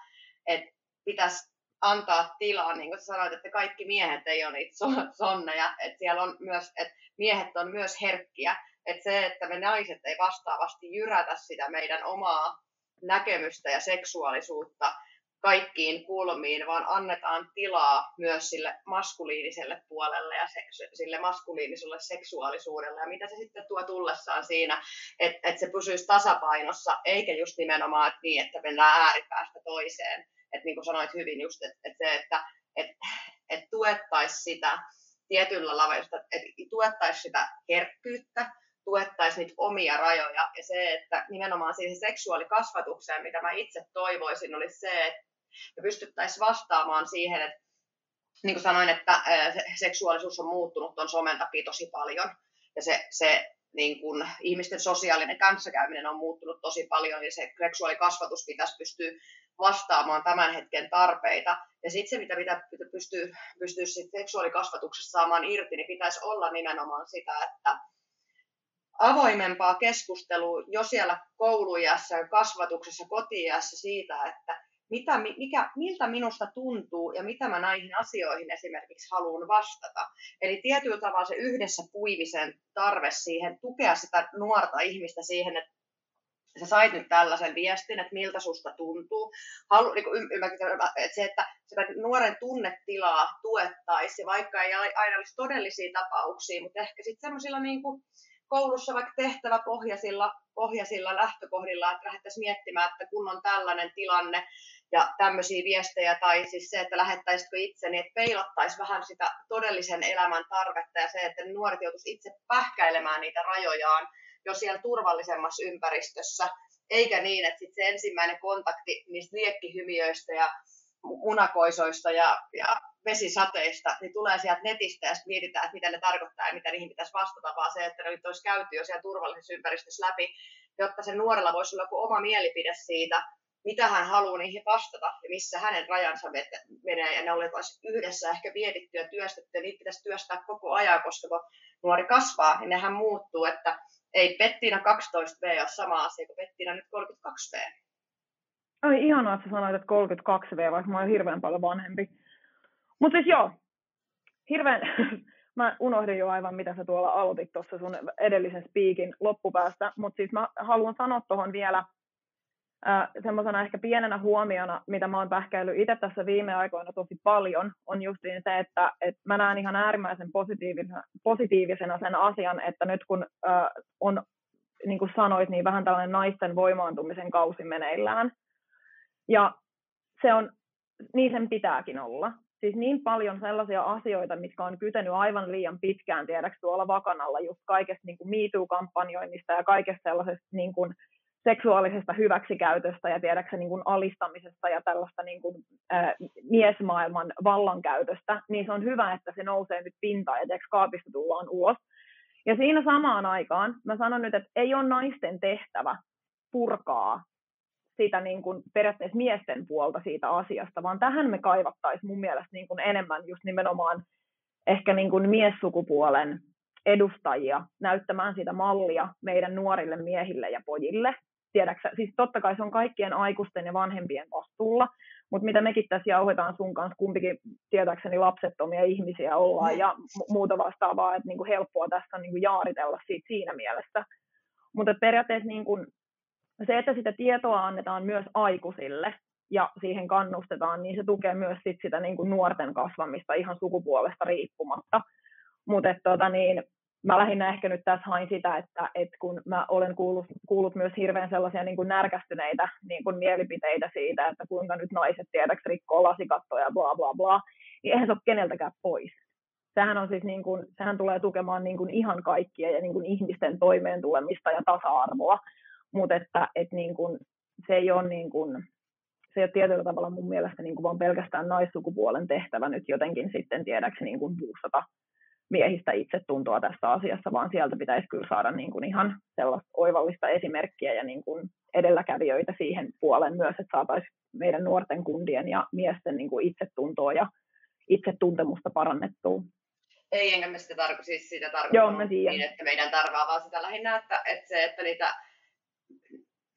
että pitäisi antaa tilaa, niin kuin sanoit, että kaikki miehet ei ole niitä sonneja, että siellä on myös, että miehet on myös herkkiä, että se, että me naiset ei vastaavasti jyrätä sitä meidän omaa näkemystä ja seksuaalisuutta kaikkiin kulmiin, vaan annetaan tilaa myös sille maskuliiniselle puolelle ja se, sille maskuliiniselle seksuaalisuudelle. Ja mitä se sitten tuo tullessaan siinä, että, että se pysyisi tasapainossa, eikä just nimenomaan että niin, että mennään ääripäästä toiseen. Että niin kuin sanoit hyvin just, että, että se, että, että, että tuettaisiin sitä tietyllä lavella, että tuettaisiin sitä herkkyyttä, tuettaisiin niitä omia rajoja. Ja se, että nimenomaan siihen seksuaalikasvatukseen, mitä mä itse toivoisin, olisi se, että me pystyttäisiin vastaamaan siihen, että niin kuin sanoin, että seksuaalisuus on muuttunut tuon somen takia tosi paljon. Ja se, se niin kuin, ihmisten sosiaalinen kanssakäyminen on muuttunut tosi paljon, ja se seksuaalikasvatus pitäisi pystyä vastaamaan tämän hetken tarpeita. Ja sitten se, mitä mitä pystyy, pystyy sit seksuaalikasvatuksessa saamaan irti, niin pitäisi olla nimenomaan sitä, että avoimempaa keskustelua jo siellä koulujassa, kasvatuksessa, kotiassa siitä, että mitä, mikä, miltä minusta tuntuu ja mitä mä näihin asioihin esimerkiksi haluan vastata. Eli tietyllä tavalla se yhdessä puivisen tarve siihen, tukea sitä nuorta ihmistä siihen, että sä sait nyt tällaisen viestin, että miltä susta tuntuu. Halu, niin kuin että se, että sitä nuoren tunnetilaa tuettaisiin, vaikka ei aina olisi todellisia tapauksia, mutta ehkä sitten semmoisilla niin kuin, koulussa vaikka tehtävä pohjaisilla, pohjaisilla lähtökohdilla, että lähdettäisiin miettimään, että kun on tällainen tilanne ja tämmöisiä viestejä, tai siis se, että lähettäisitkö itse, niin että peilattaisiin vähän sitä todellisen elämän tarvetta ja se, että nuoret joutuisi itse pähkäilemään niitä rajojaan jo siellä turvallisemmassa ympäristössä, eikä niin, että sit se ensimmäinen kontakti niistä liekkihymiöistä ja munakoisoista ja, ja vesisateista, niin tulee sieltä netistä ja sitten mietitään, että mitä ne tarkoittaa ja mitä niihin pitäisi vastata, vaan se, että ne nyt olisi käyty jo siellä turvallisessa ympäristössä läpi, jotta sen nuorella voisi olla joku oma mielipide siitä, mitä hän haluaa niihin vastata ja missä hänen rajansa menee. Ja ne olisi yhdessä ehkä mietitty ja työstetty ja niitä pitäisi työstää koko ajan, koska kun nuori kasvaa, niin nehän muuttuu, että ei Pettina 12V ole sama asia kuin Pettina nyt 32V. Ai ihanaa, että sä sanoit, että 32V, vaikka mä olen hirveän paljon vanhempi. Mutta siis joo, hirveän, mä unohdin jo aivan, mitä sä tuolla aloitit tuossa sun edellisen speakin loppupäästä, mutta siis mä haluan sanoa tuohon vielä semmoisena ehkä pienenä huomiona, mitä mä oon pähkäillyt itse tässä viime aikoina tosi paljon, on just se, että, että mä näen ihan äärimmäisen positiivisena, positiivisena sen asian, että nyt kun äh, on, niin kuin sanoit, niin vähän tällainen naisten voimaantumisen kausi meneillään. Ja se on, niin sen pitääkin olla. Siis niin paljon sellaisia asioita, mitkä on kytenyt aivan liian pitkään, tiedäks tuolla vakanalla, just kaikesta niin kuin MeToo-kampanjoinnista ja kaikesta sellaisesta niin kuin, seksuaalisesta hyväksikäytöstä ja tiedäksä niin kuin alistamisesta ja tällaista niin kuin, ää, miesmaailman vallankäytöstä, niin se on hyvä, että se nousee nyt pintaan ja tiedätkö, kaapista tullaan ulos. Ja siinä samaan aikaan mä sanon nyt, että ei ole naisten tehtävä purkaa sitä niin kuin periaatteessa miesten puolta siitä asiasta, vaan tähän me kaivattaisiin mun mielestä niin kuin enemmän just nimenomaan ehkä niin kuin miessukupuolen edustajia näyttämään sitä mallia meidän nuorille miehille ja pojille, tiedäksä, siis totta kai se on kaikkien aikuisten ja vanhempien vastuulla, mutta mitä mekin tässä jauhetaan sun kanssa, kumpikin tietääkseni lapsettomia ihmisiä ollaan ja muuta vastaavaa, että niinku helppoa tässä on niinku jaaritella siitä siinä mielessä. Mutta periaatteessa niinku, se, että sitä tietoa annetaan myös aikuisille ja siihen kannustetaan, niin se tukee myös sit sitä niinku nuorten kasvamista ihan sukupuolesta riippumatta. Mutta tota, niin, mä lähinnä ehkä nyt tässä hain sitä, että, että kun mä olen kuullut, kuullut myös hirveän sellaisia niin kuin närkästyneitä niin kuin mielipiteitä siitä, että kuinka nyt naiset tiedäks rikkoo lasikattoja ja bla bla bla, niin eihän se ole keneltäkään pois. Sehän, on siis niin kuin, sehän tulee tukemaan niin kuin ihan kaikkia ja niin kuin ihmisten toimeen tulemista ja tasa-arvoa, mutta että, että niin kuin, se ei ole niin kuin, se ei ole tietyllä tavalla mun mielestä niin kuin vaan pelkästään naissukupuolen tehtävä nyt jotenkin sitten tiedäksi niin kuin boostata miehistä itsetuntoa tässä asiassa, vaan sieltä pitäisi kyllä saada niin kuin ihan sellaista oivallista esimerkkiä ja niin kuin edelläkävijöitä siihen puoleen myös, että saataisiin meidän nuorten kundien ja miesten niin kuin itsetuntoa ja itsetuntemusta parannettua. Ei, enkä me sitä, tarko- siis sitä tarkoita Joo, niin, että meidän tarvaa, vaan sitä lähinnä, että, että se, että niitä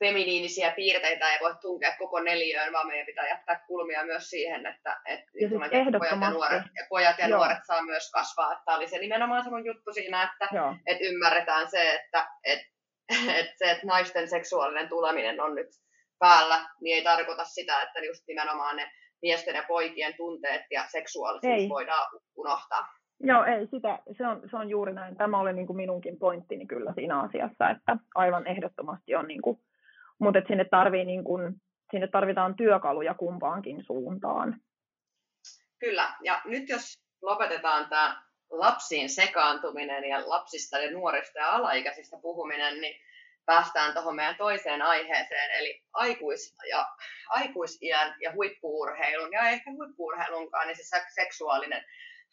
feminiinisiä piirteitä ei voi tunkea koko neljöön, vaan meidän pitää jättää kulmia myös siihen, että, että, ja siis pojat ja nuoret, ja pojat ja nuoret saa myös kasvaa. Että oli se nimenomaan se mun juttu siinä, että, että ymmärretään se, että, että, että se, että naisten seksuaalinen tuleminen on nyt päällä, niin ei tarkoita sitä, että just nimenomaan ne miesten ja poikien tunteet ja seksuaalisuus ei. voidaan unohtaa. Joo, ei sitä, se on, se on juuri näin. Tämä oli niin kuin minunkin pointtini kyllä siinä asiassa, että aivan ehdottomasti on niin kuin mutta sinne, tarvii niin kun, sinne tarvitaan työkaluja kumpaankin suuntaan. Kyllä, ja nyt jos lopetetaan tämä lapsiin sekaantuminen ja lapsista ja nuorista ja alaikäisistä puhuminen, niin päästään tuohon meidän toiseen aiheeseen, eli aikuis- ja, aikuisiän ja huippuurheilun, ja ehkä huippuurheilunkaan, niin se seksuaalinen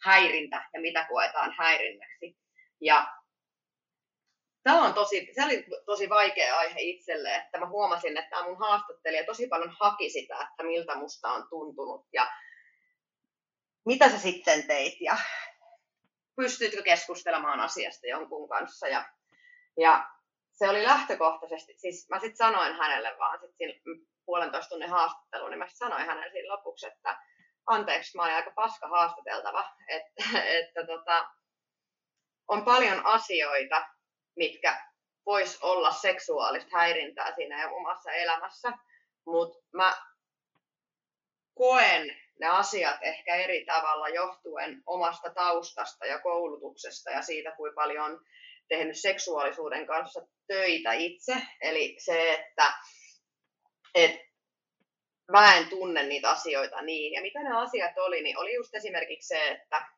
häirintä ja mitä koetaan häirinnäksi. Ja Tämä on tosi, se oli tosi vaikea aihe itselle, että mä huomasin, että mun haastattelija tosi paljon haki sitä, että miltä musta on tuntunut ja mitä sä sitten teit ja pystyitkö keskustelemaan asiasta jonkun kanssa. Ja, ja se oli lähtökohtaisesti, siis mä sitten sanoin hänelle vaan sit puolentoista tunnin haastatteluun, niin mä sanoin hänelle siinä lopuksi, että anteeksi, mä olin aika paska haastateltava, että, että tota, on paljon asioita, mitkä vois olla seksuaalista häirintää siinä omassa elämässä, mutta mä koen ne asiat ehkä eri tavalla johtuen omasta taustasta ja koulutuksesta ja siitä, kuinka paljon on tehnyt seksuaalisuuden kanssa töitä itse. Eli se, että et mä en tunne niitä asioita niin. Ja mitä ne asiat oli, niin oli just esimerkiksi se, että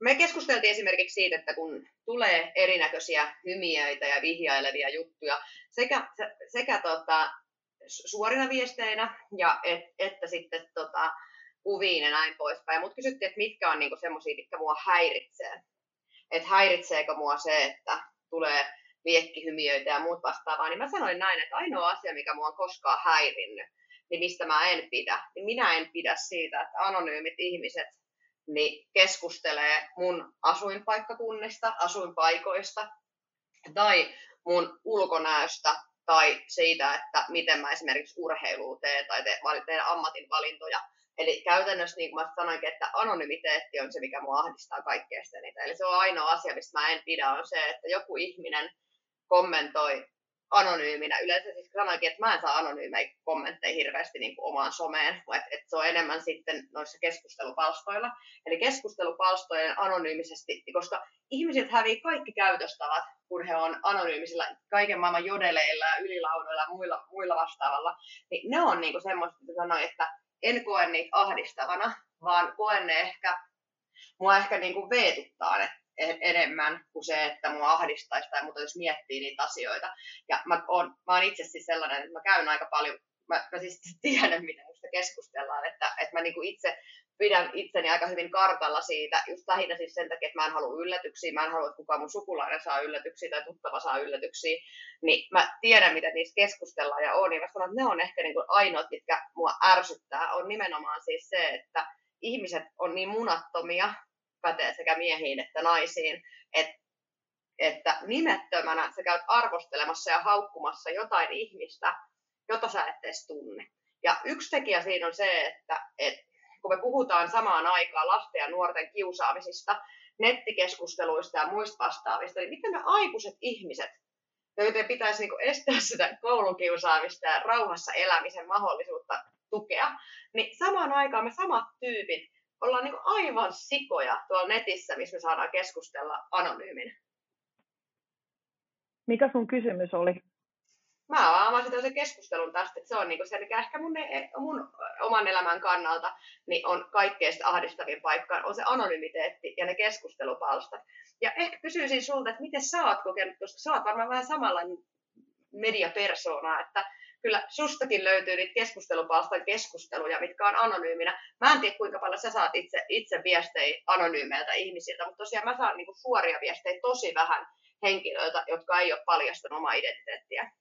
me keskusteltiin esimerkiksi siitä, että kun tulee erinäköisiä hymiöitä ja vihjailevia juttuja sekä, sekä tota, suorina viesteinä ja et, että sitten tota, kuviin ja näin poispäin. Mutta kysyttiin, että mitkä on niinku semmoisia, mitkä mua häiritsee. Että häiritseekö mua se, että tulee viekkihymiöitä ja muut vastaavaa, niin mä sanoin näin, että ainoa asia, mikä mua on koskaan häirinnyt, niin mistä mä en pidä, niin minä en pidä siitä, että anonyymit ihmiset niin keskustelee mun asuinpaikkakunnista, asuinpaikoista tai mun ulkonäöstä tai siitä, että miten mä esimerkiksi urheilu teen tai teen ammatin valintoja. Eli käytännössä, niin kuin mä sanoinkin, että anonymiteetti on se, mikä mua ahdistaa kaikkein eniten. Eli se on ainoa asia, mistä mä en pidä, on se, että joku ihminen kommentoi anonyyminä. Yleensä siis sanoinkin, että mä en saa anonyymejä kommentteja hirveästi niin kuin omaan someen, että et se on enemmän sitten noissa keskustelupalstoilla. Eli keskustelupalstojen anonyymisesti, koska ihmiset hävii kaikki käytöstavat, kun he on anonyymisillä kaiken maailman jodeleilla ja ylilaudoilla ja muilla, muilla vastaavalla, niin ne on niin semmoista, että sanoin, että en koe niitä ahdistavana, vaan koen ne ehkä, mua ehkä niin kuin veetuttaa ne enemmän kuin se, että mua ahdistaisi tai muuta, jos miettii niitä asioita. Ja mä oon, mä oon itse siis sellainen, että mä käyn aika paljon, mä, mä siis tiedän, mitä musta keskustellaan, että, että mä niinku itse pidän itseni aika hyvin kartalla siitä, just lähinnä siis sen takia, että mä en halua yllätyksiä, mä en halua, että kukaan mun sukulainen saa yllätyksiä tai tuttava saa yllätyksiä, niin mä tiedän, mitä niistä keskustellaan ja on, ja mä sanon, että ne on ehkä niin kuin ainoat, mitkä mua ärsyttää, on nimenomaan siis se, että ihmiset on niin munattomia, pätee sekä miehiin että naisiin, että, että nimettömänä sä käyt arvostelemassa ja haukkumassa jotain ihmistä, jota sä et edes tunne. Ja yksi tekijä siinä on se, että, että kun me puhutaan samaan aikaan lasten ja nuorten kiusaamisista, nettikeskusteluista ja muista vastaavista, niin miten me aikuiset ihmiset, joiden pitäisi niin estää sitä koulukiusaamista ja rauhassa elämisen mahdollisuutta tukea, niin samaan aikaan me samat tyypit ollaan niin aivan sikoja tuolla netissä, missä me saadaan keskustella anonyymin. Mikä sun kysymys oli? Mä avasin tämmöisen keskustelun tästä, että se on niin se, mikä ehkä mun, mun oman elämän kannalta niin on kaikkein ahdistavin paikka, on se anonymiteetti ja ne keskustelupalstat. Ja ehkä kysyisin sulta, että miten sä oot kokenut, koska sä oot varmaan vähän samanlainen mediapersona, että kyllä sustakin löytyy niitä keskustelupalstan keskusteluja, mitkä on anonyyminä. Mä en tiedä, kuinka paljon sä saat itse, itse viestejä anonyymeiltä ihmisiltä, mutta tosiaan mä saan niinku suoria viestejä tosi vähän henkilöiltä, jotka ei ole paljastanut omaa identiteettiä.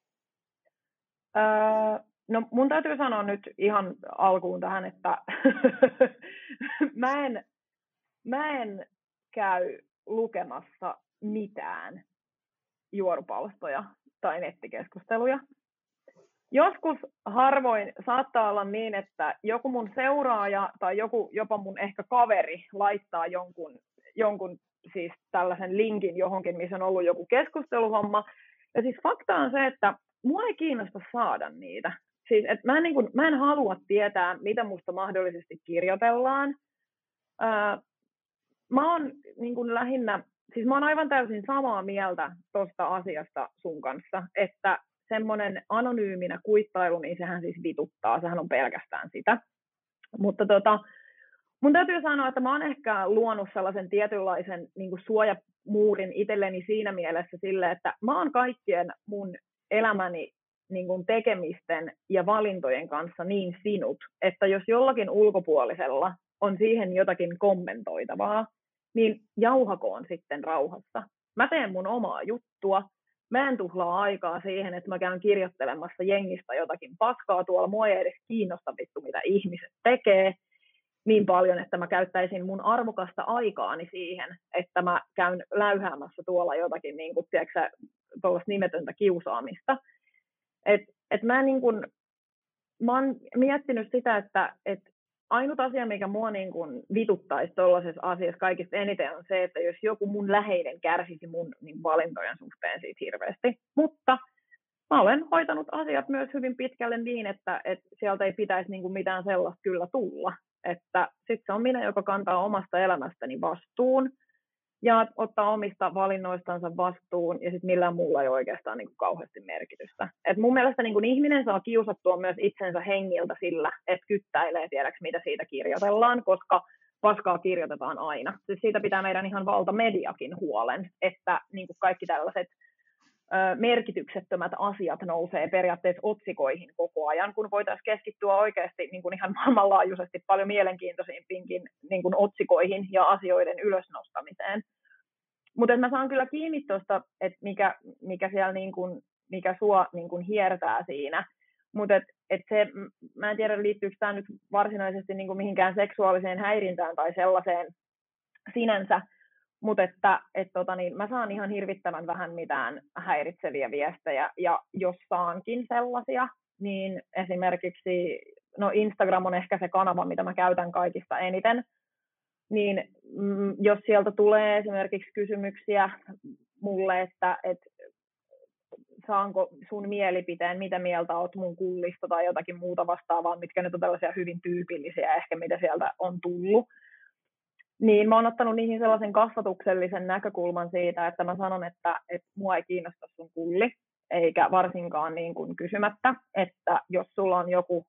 Öö, no mun täytyy sanoa nyt ihan alkuun tähän, että mä, en, mä en käy lukemassa mitään juorupalstoja tai nettikeskusteluja joskus harvoin saattaa olla niin, että joku mun seuraaja tai joku jopa mun ehkä kaveri laittaa jonkun, jonkun siis tällaisen linkin johonkin, missä on ollut joku keskusteluhomma. Ja siis fakta on se, että mua ei kiinnosta saada niitä. Siis, että mä, en, niin kuin, mä en halua tietää, mitä musta mahdollisesti kirjoitellaan. Öö, mä oon niin kuin lähinnä, siis mä oon aivan täysin samaa mieltä tuosta asiasta sun kanssa, että semmoinen anonyyminä kuittailu, niin sehän siis vituttaa, sehän on pelkästään sitä. Mutta tota, mun täytyy sanoa, että mä oon ehkä luonut sellaisen tietynlaisen niin suojamuurin itselleni siinä mielessä sille, että mä oon kaikkien mun elämäni niin kuin tekemisten ja valintojen kanssa niin sinut, että jos jollakin ulkopuolisella on siihen jotakin kommentoitavaa, niin jauhakoon sitten rauhassa. Mä teen mun omaa juttua, mä en tuhlaa aikaa siihen, että mä käyn kirjoittelemassa jengistä jotakin paskaa tuolla, mua ei edes kiinnosta vittu, mitä ihmiset tekee niin paljon, että mä käyttäisin mun arvokasta aikaani siihen, että mä käyn läyhäämässä tuolla jotakin niin kuin, tiedätkö, nimetöntä kiusaamista. Et, et mä, niin kuin, mä oon miettinyt sitä, että et ainut asia, mikä mua niin kuin vituttaisi tuollaisessa asiassa kaikista eniten on se, että jos joku mun läheinen kärsisi mun niin valintojen suhteen siitä hirveästi. Mutta mä olen hoitanut asiat myös hyvin pitkälle niin, että, että sieltä ei pitäisi niin kuin mitään sellaista kyllä tulla. Että sitten se on minä, joka kantaa omasta elämästäni vastuun ja ottaa omista valinnoistansa vastuun, ja sitten millään muulla ei oikeastaan niin kuin kauheasti merkitystä. Et mun mielestä niin kuin ihminen saa kiusattua myös itsensä hengiltä sillä, että kyttäilee tiedäks, mitä siitä kirjoitellaan, koska paskaa kirjoitetaan aina. Siis siitä pitää meidän ihan valtamediakin huolen, että niin kuin kaikki tällaiset merkityksettömät asiat nousee periaatteessa otsikoihin koko ajan, kun voitaisiin keskittyä oikeasti niin kuin ihan maailmanlaajuisesti paljon mielenkiintoisimpiinkin niin kuin otsikoihin ja asioiden ylösnostamiseen. Mutta mä saan kyllä kiinni tuosta, että mikä, mikä siellä niin kuin, mikä sua niin kuin hiertää siinä. Mutta et, et se, mä en tiedä liittyykö tämä nyt varsinaisesti niin kuin mihinkään seksuaaliseen häirintään tai sellaiseen sinänsä, mutta että et tota niin, mä saan ihan hirvittävän vähän mitään häiritseviä viestejä, ja jos saankin sellaisia, niin esimerkiksi, no Instagram on ehkä se kanava, mitä mä käytän kaikista eniten, niin mm, jos sieltä tulee esimerkiksi kysymyksiä mulle, että, että saanko sun mielipiteen, mitä mieltä oot mun kullista tai jotakin muuta vastaavaa, mitkä nyt on tällaisia hyvin tyypillisiä ehkä, mitä sieltä on tullut. Niin mä oon ottanut niihin sellaisen kasvatuksellisen näkökulman siitä, että mä sanon, että, että mua ei kiinnosta sun kulli, eikä varsinkaan niin kuin kysymättä, että jos sulla on joku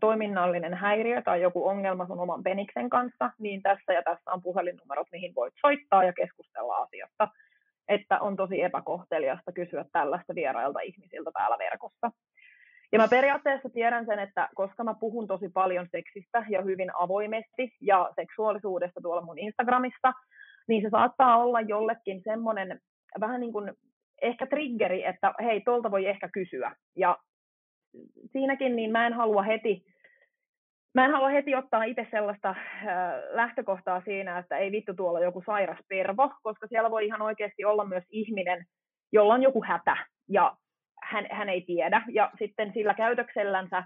toiminnallinen häiriö tai joku ongelma sun oman peniksen kanssa, niin tässä ja tässä on puhelinnumerot, mihin voit soittaa ja keskustella asiasta. Että on tosi epäkohteliasta kysyä tällaista vierailta ihmisiltä täällä verkossa. Ja mä periaatteessa tiedän sen, että koska mä puhun tosi paljon seksistä ja hyvin avoimesti ja seksuaalisuudesta tuolla mun Instagramissa, niin se saattaa olla jollekin semmoinen vähän niin kuin ehkä triggeri, että hei, tuolta voi ehkä kysyä. Ja siinäkin niin mä en halua heti, mä en halua heti ottaa itse sellaista äh, lähtökohtaa siinä, että ei vittu tuolla joku sairas pervo, koska siellä voi ihan oikeasti olla myös ihminen, jolla on joku hätä ja hän, hän ei tiedä. Ja sitten sillä käytöksellänsä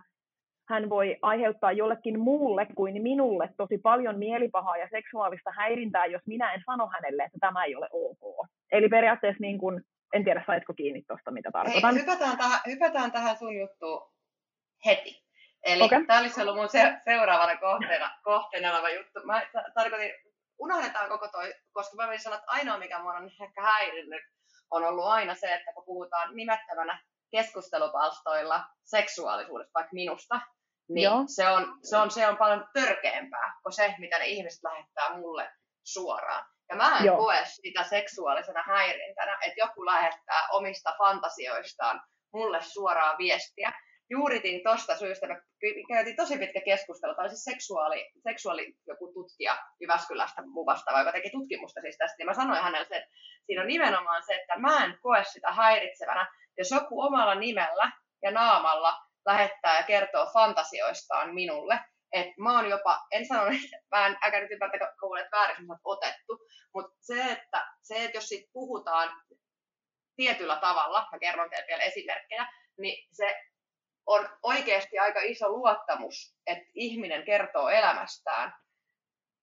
hän voi aiheuttaa jollekin muulle kuin minulle tosi paljon mielipahaa ja seksuaalista häirintää, jos minä en sano hänelle, että tämä ei ole ok. Eli periaatteessa niin kuin en tiedä, saitko kiinni tuosta, mitä tarkoitan. Hei, hypätään, tähän, hypätään tähän sun juttuun heti. Eli okay. tämä olisi ollut mun se, seuraavana kohteena, kohteena oleva juttu. Mä tarkoitin, unohdetaan koko toi, koska mä sanoa, että ainoa mikä mua on ehkä häirinnyt, on ollut aina se, että kun puhutaan nimettömänä keskustelupalstoilla seksuaalisuudesta, vaikka minusta, niin se on, se, on, se on paljon törkeämpää kuin se, mitä ne ihmiset lähettää mulle suoraan. Ja mä en Joo. koe sitä seksuaalisena häirintänä, että joku lähettää omista fantasioistaan mulle suoraa viestiä. Juuritin tuosta syystä, me käytiin tosi pitkä keskustelu, tai siis seksuaali, seksuaali joku tutkija Jyväskylästä mun vastaava, joka teki tutkimusta siis tästä, ja mä sanoin hänelle että siinä on nimenomaan se, että mä en koe sitä häiritsevänä, jos joku omalla nimellä ja naamalla lähettää ja kertoo fantasioistaan minulle, että mä oon jopa, en sano, että mä en, älkää nyt ymmärtäkö kuulet väärin, että otettu, mutta se että, se, että jos siitä puhutaan tietyllä tavalla, mä kerron teille vielä esimerkkejä, niin se on oikeasti aika iso luottamus, että ihminen kertoo elämästään,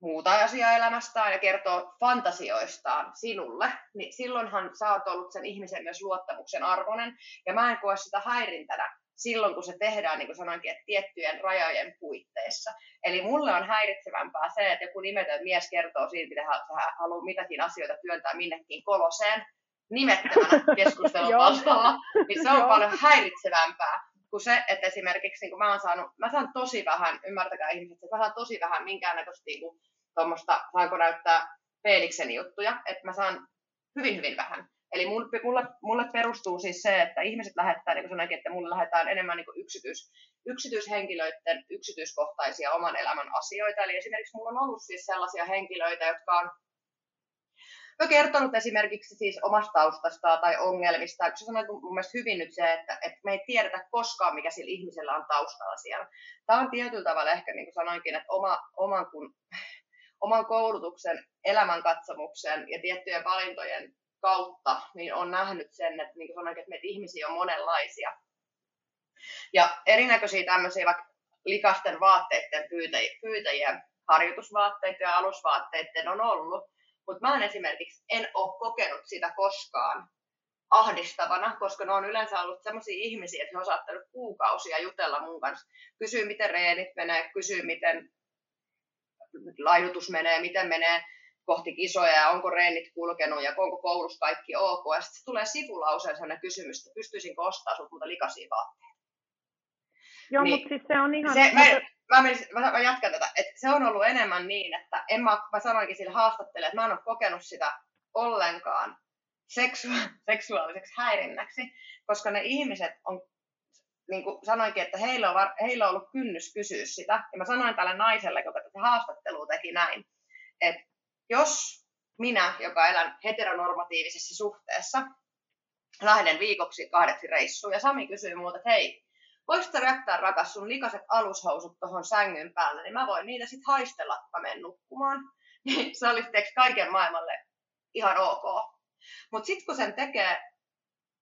muuta asiaa elämästään ja kertoo fantasioistaan sinulle, niin silloinhan sä oot ollut sen ihmisen myös luottamuksen arvoinen. Ja mä en koe sitä häirintänä, silloin, kun se tehdään, niin kuin sanoinkin, että tiettyjen rajojen puitteissa. Eli mulle on häiritsevämpää se, että joku nimetön mies kertoo siitä, että hän haluaa mitäkin asioita työntää minnekin koloseen nimettömänä keskustelupalstalla, niin se on paljon häiritsevämpää kuin se, että esimerkiksi niin kuin mä, oon saanut, mä saan tosi vähän, ymmärtäkää ihmiset, että mä saan tosi vähän minkäännäköistä niin kuin, tuommoista, saanko näyttää Felixen juttuja, että mä saan hyvin, hyvin vähän. Eli mulle, mulle perustuu siis se, että ihmiset lähettää, niin kuin sanoinkin, että mulle lähetään enemmän niin kuin yksityis, yksityishenkilöiden yksityiskohtaisia oman elämän asioita. Eli esimerkiksi mulla on ollut siis sellaisia henkilöitä, jotka on jo kertonut esimerkiksi siis omasta taustastaan tai ongelmista. Kun sä sanoit mun mielestä hyvin nyt se, että, että me ei tiedetä koskaan, mikä sillä ihmisellä on taustalla siellä. Tämä on tietyllä tavalla ehkä, niin kuin sanoinkin, että oma, oman, kun, oman koulutuksen, elämänkatsomuksen ja tiettyjen valintojen kautta niin on nähnyt sen, että, niin kuin sanoin, että meitä ihmisiä on monenlaisia. Ja erinäköisiä tämmöisiä vaikka likasten vaatteiden pyytäjiä, pyytäjiä harjoitusvaatteiden ja alusvaatteiden on ollut, mutta mä en esimerkiksi en ole kokenut sitä koskaan ahdistavana, koska ne on yleensä ollut sellaisia ihmisiä, että he on saattanut kuukausia jutella mun kanssa, kysyä miten reenit menee, kysyä miten laidutus menee, miten menee kohti kisoja ja onko reenit kulkenut ja onko koulussa kaikki ok. Ja sitten tulee sivulauseen sellainen kysymys, että pystyisinkö ostaa sinulta likaisia vaatteita. Joo, niin, mutta siis se on ihan... Se, mä, mä, menisin, mä, mä, jatkan tätä, että se on ollut enemmän niin, että en mä, mä sanoinkin sille haastattele, että mä en ole kokenut sitä ollenkaan seksua- seksuaaliseksi häirinnäksi, koska ne ihmiset on niin kuin sanoinkin, että heillä on, heillä on ollut kynnys kysyä sitä. Ja mä sanoin tälle naiselle, joka tätä haastattelua teki näin, että jos minä, joka elän heteronormatiivisessa suhteessa, lähden viikoksi kahdeksi reissuun ja Sami kysyy muuta, että hei, voisitko jättää rakas sun likaset alushousut tuohon sängyn päälle, niin mä voin niitä sitten haistella, kun mä menen nukkumaan. Niin se olisi kaiken maailmalle ihan ok. Mutta sitten kun sen tekee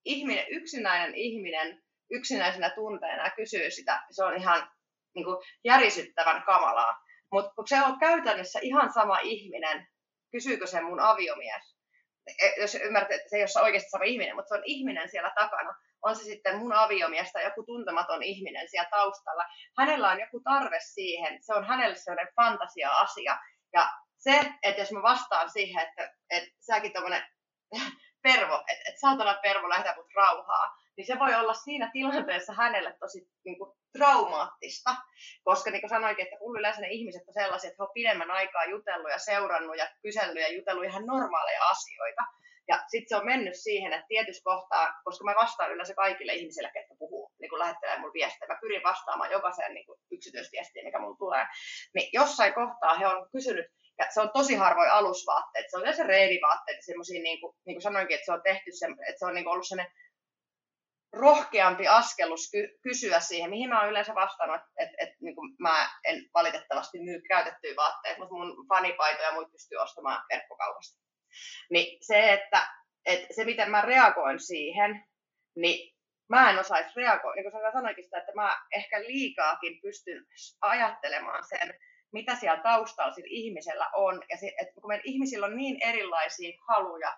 ihminen, yksinäinen ihminen yksinäisenä tunteena ja kysyy sitä, se on ihan niin kuin järisyttävän kamalaa. Mutta kun se on käytännössä ihan sama ihminen, kysyykö se mun aviomies, jos ymmärrät, että se ei ole oikeasti sama ihminen, mutta se on ihminen siellä takana, on se sitten mun aviomies tai joku tuntematon ihminen siellä taustalla. Hänellä on joku tarve siihen, se on hänelle sellainen fantasia-asia. Ja se, että jos mä vastaan siihen, että, että säkin tommonen pervo, että, että saatana pervo, lähetä mut rauhaa, niin se voi olla siinä tilanteessa hänelle tosi niin kuin, traumaattista, koska niin kuin sanoinkin, että mulla yleensä ne ihmiset on sellaisia, että he on pidemmän aikaa jutellut ja seurannut ja kysellyt ja jutellut ihan normaaleja asioita. Ja sitten se on mennyt siihen, että tietyssä kohtaa, koska mä vastaan yleensä kaikille ihmisille, ketkä puhuu, niin kuin lähettelee mun viestejä, mä pyrin vastaamaan jokaiseen niin kuin yksityisviestiin, mikä mulla tulee, niin jossain kohtaa he on kysynyt, ja se on tosi harvoin alusvaatteet, se on yleensä reedivaatteet, semmoisia, niin kuin, niin kuin sanoinkin, että se on tehty, se, että se on niin kuin ollut sellainen rohkeampi askelus ky- kysyä siihen, mihin mä oon yleensä vastannut, että et, et, niin mä en valitettavasti myy käytettyjä vaatteita, mutta mun fanipaitoja muut pystyy ostamaan verkkokaupasta. Niin se, että et se miten mä reagoin siihen, niin mä en osaisi reagoida, niin kuin sanoinkin sitä, että mä ehkä liikaakin pystyn ajattelemaan sen, mitä siellä taustalla sillä ihmisellä on. Ja se, että kun meidän ihmisillä on niin erilaisia haluja,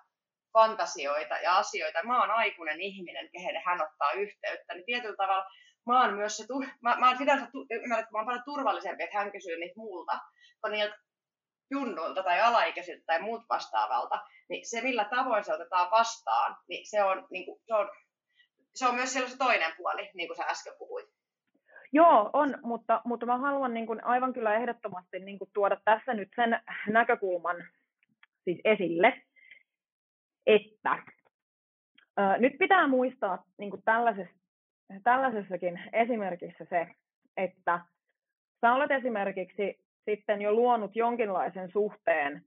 fantasioita ja asioita. Mä oon aikuinen ihminen, kehen hän ottaa yhteyttä, niin tietyllä tavalla mä oon myös se, mä, mä oon sinänsä, ymmärrän, että mä oon paljon turvallisempi, että hän kysyy niitä multa, kun niiltä junnuilta tai alaikäisiltä tai muut vastaavalta, niin se millä tavoin se otetaan vastaan, niin se on, niin kuin, se on, se on myös se toinen puoli, niin kuin sä äsken puhuit. Joo, on, mutta, mutta mä haluan niin kuin aivan kyllä ehdottomasti niin kuin tuoda tässä nyt sen näkökulman siis esille, että ää, nyt pitää muistaa niin kuin tällaisessa, tällaisessakin esimerkissä se, että sä olet esimerkiksi sitten jo luonut jonkinlaisen suhteen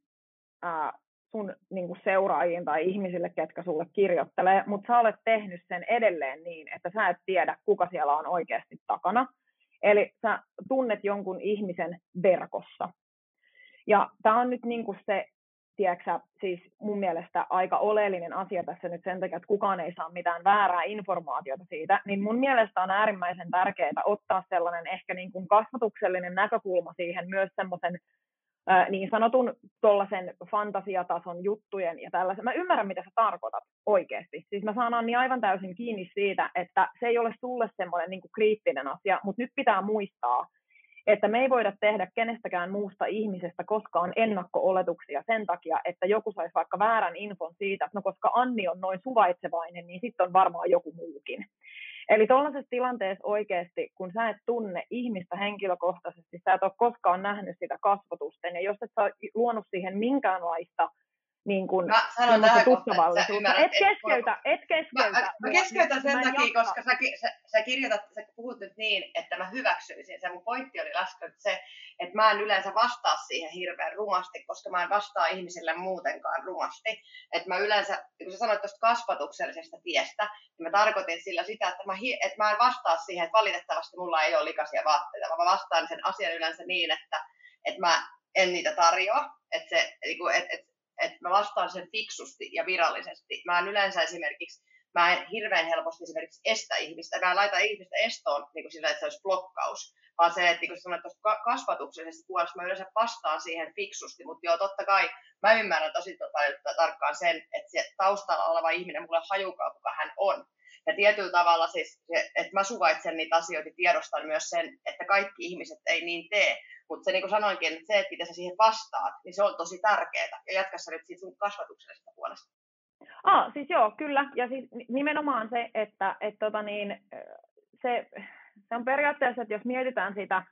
ää, sun niin kuin seuraajiin tai ihmisille, ketkä sulle kirjoittelee, mutta sä olet tehnyt sen edelleen niin, että sä et tiedä, kuka siellä on oikeasti takana. Eli sä tunnet jonkun ihmisen verkossa. Ja tämä on nyt niin kuin se tiedätkö, siis mun mielestä aika oleellinen asia tässä nyt sen takia, että kukaan ei saa mitään väärää informaatiota siitä, niin mun mielestä on äärimmäisen tärkeää ottaa sellainen ehkä niin kuin kasvatuksellinen näkökulma siihen myös semmoisen niin sanotun tuollaisen fantasiatason juttujen ja tällaisen. Mä ymmärrän, mitä sä tarkoitat oikeasti. Siis mä saan niin aivan täysin kiinni siitä, että se ei ole sulle semmoinen niin kuin kriittinen asia, mutta nyt pitää muistaa, että me ei voida tehdä kenestäkään muusta ihmisestä koskaan ennakko-oletuksia sen takia, että joku saisi vaikka väärän infon siitä, että no koska Anni on noin suvaitsevainen, niin sitten on varmaan joku muukin. Eli tuollaisessa tilanteessa oikeasti, kun sä et tunne ihmistä henkilökohtaisesti, sä et ole koskaan nähnyt sitä kasvatusten, ja jos et sä luonut siihen minkäänlaista niin kuin mä sanon tähän kohtaan, et, et keskeytä, et keskeytä. Mä, mä keskeytän sen mä takia, jaksa. koska sä, sä, sä, kirjoitat, sä puhut nyt niin, että mä hyväksyisin sen. Mun pointti oli äsken se, että mä en yleensä vastaa siihen hirveän rumasti, koska mä en vastaa ihmisille muutenkaan rumasti. Että mä yleensä, kun sä sanoit tuosta kasvatuksellisesta tiestä, niin mä tarkoitin sillä sitä, että mä, että mä en vastaa siihen, että valitettavasti mulla ei ole likaisia vaatteita, vaan mä vastaan sen asian yleensä niin, että, että mä en niitä tarjoa. Että se, että, että että mä vastaan sen fiksusti ja virallisesti. Mä en yleensä esimerkiksi, mä en hirveän helposti esimerkiksi estä ihmistä, mä en laita ihmistä estoon niin kuin sillä, että se olisi blokkaus, vaan se, että niin kuin sanoit tuosta kasvatuksellisesta puolesta, mä yleensä vastaan siihen fiksusti, mutta joo, totta kai mä ymmärrän tosi tota, tarkkaan sen, että se taustalla oleva ihminen mulle hajukaa, kuka hän on. Ja tietyllä tavalla siis, että mä suvaitsen niitä asioita, tiedostan myös sen, että kaikki ihmiset ei niin tee. Mutta se niin kuin sanoinkin, että se, että miten sä siihen vastaat, niin se on tosi tärkeää. Ja jatka nyt siitä sun kasvatuksellisesta puolesta. Ah, siis joo, kyllä. Ja siis nimenomaan se, että et tota niin, se, se on periaatteessa, että jos mietitään sitä,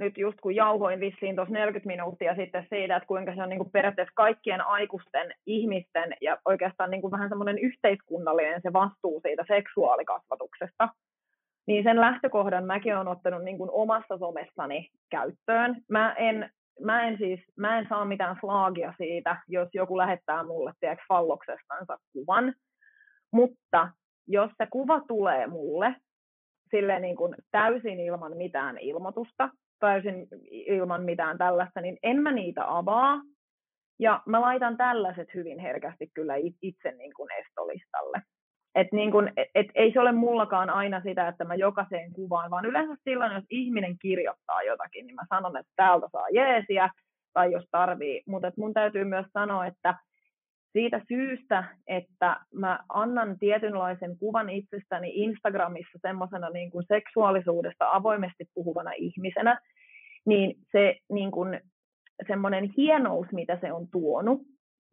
nyt just kun jauhoin vissiin tuossa 40 minuuttia sitten siitä, että kuinka se on niin kuin periaatteessa kaikkien aikuisten ihmisten ja oikeastaan niin kuin vähän semmoinen yhteiskunnallinen se vastuu siitä seksuaalikasvatuksesta, niin sen lähtökohdan mäkin olen ottanut niin kuin omassa somessani käyttöön. Mä en, mä en siis, mä en saa mitään slaagia siitä, jos joku lähettää mulle, tiedätkö, falloksestansa kuvan, mutta jos se kuva tulee mulle sille niin kuin täysin ilman mitään ilmoitusta, täysin ilman mitään tällaista, niin en mä niitä avaa. Ja mä laitan tällaiset hyvin herkästi kyllä itse niin kuin estolistalle. Et niin kun, et, et ei se ole mullakaan aina sitä, että mä jokaiseen kuvaan, vaan yleensä silloin, jos ihminen kirjoittaa jotakin, niin mä sanon, että täältä saa jeesiä, tai jos tarvii. Mutta mun täytyy myös sanoa, että siitä syystä, että mä annan tietynlaisen kuvan itsestäni Instagramissa semmoisena niin kuin seksuaalisuudesta avoimesti puhuvana ihmisenä, niin se niin kuin, semmoinen hienous, mitä se on tuonut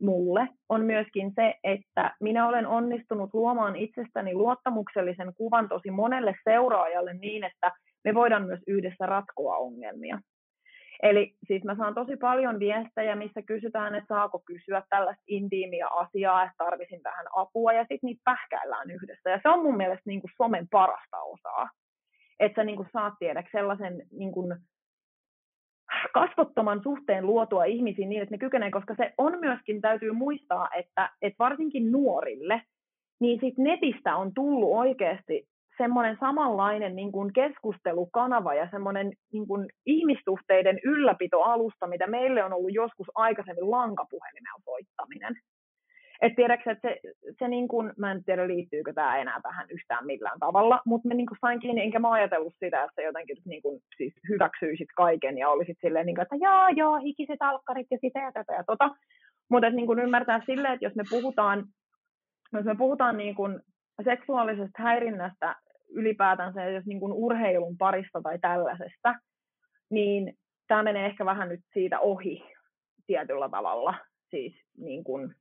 mulle, on myöskin se, että minä olen onnistunut luomaan itsestäni luottamuksellisen kuvan tosi monelle seuraajalle niin, että me voidaan myös yhdessä ratkoa ongelmia. Eli siis mä saan tosi paljon viestejä, missä kysytään, että saako kysyä tällaista intiimiä asiaa, että tarvisin vähän apua, ja sitten niitä pähkäillään yhdessä. Ja se on mun mielestä niin kuin somen parasta osaa. Että sä niin kuin saat tiedä sellaisen niin kuin kasvottoman suhteen luotua ihmisiin niin, että ne kykenee, koska se on myöskin, täytyy muistaa, että, että varsinkin nuorille, niin sit netistä on tullut oikeasti semmoinen samanlainen niin kuin keskustelukanava ja semmoinen niin kuin ihmissuhteiden ylläpitoalusta, mitä meille on ollut joskus aikaisemmin lankapuhelimella soittaminen. Et tiedätkö, että se, se niin kuin, mä en tiedä liittyykö tämä enää tähän yhtään millään tavalla, mutta me niin kuin sain kiinni, enkä mä ajatellut sitä, että jotenkin niin kuin, siis hyväksyisit kaiken ja olisit silleen, niin kuin, että jaa, joo, hikiset alkkarit ja sitä ja tätä ja tota. Mutta niin ymmärtää silleen, että jos me puhutaan, jos me puhutaan niin kuin seksuaalisesta häirinnästä ylipäätänsä, jos niin kuin urheilun parista tai tällaisesta, niin tämä menee ehkä vähän nyt siitä ohi tietyllä tavalla, siis niin kuin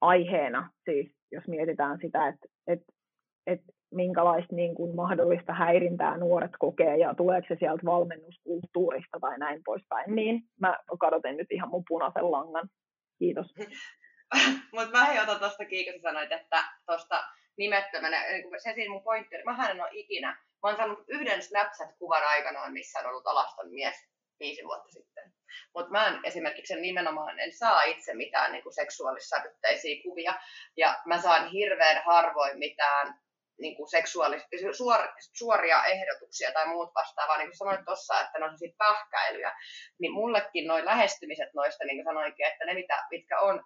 aiheena, siis jos mietitään sitä, että, että, että minkälaista niin kuin mahdollista häirintää nuoret kokee ja tuleeko se sieltä valmennuskulttuurista tai näin poispäin, niin mä kadotin nyt ihan mun punaisen langan. Kiitos. Mutta mä otan tuosta kiinni, kun sanoit, että tuosta nimettömänä, se siinä mun pointti mä en ole ikinä, mä oon saanut yhden Snapchat-kuvan aikanaan, missä on ollut alaston mies viisi vuotta sitten. Mutta mä en esimerkiksi nimenomaan en saa itse mitään niin seksuaalissävytteisiä kuvia. Ja mä saan hirveän harvoin mitään niin kuin seksuaalis- suor, suoria ehdotuksia tai muut vastaavaa, niin kuin sanoit tuossa, että ne on siis pähkäilyjä, niin mullekin noin lähestymiset noista, niin kuin sanoinkin, että ne mitä, mitkä on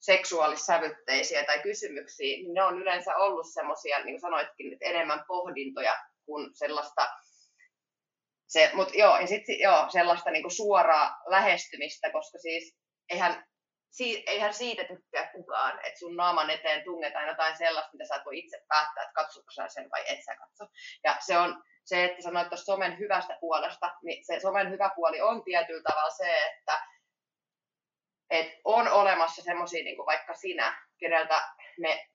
seksuaalissävytteisiä tai kysymyksiä, niin ne on yleensä ollut semmoisia, niin kuin sanoitkin, että enemmän pohdintoja kuin sellaista se, mut joo, ja sitten joo, sellaista niinku suoraa lähestymistä, koska siis eihän, si, eihän siitä tykkää kukaan, että sun naaman eteen tungetaan jotain sellaista, mitä sä et voi itse päättää, että katsotko sä sen vai et sä katso. Ja se on se, että sanoit tuosta somen hyvästä puolesta, niin se somen hyvä puoli on tietyllä tavalla se, että et on olemassa semmoisia, niin vaikka sinä, keneltä me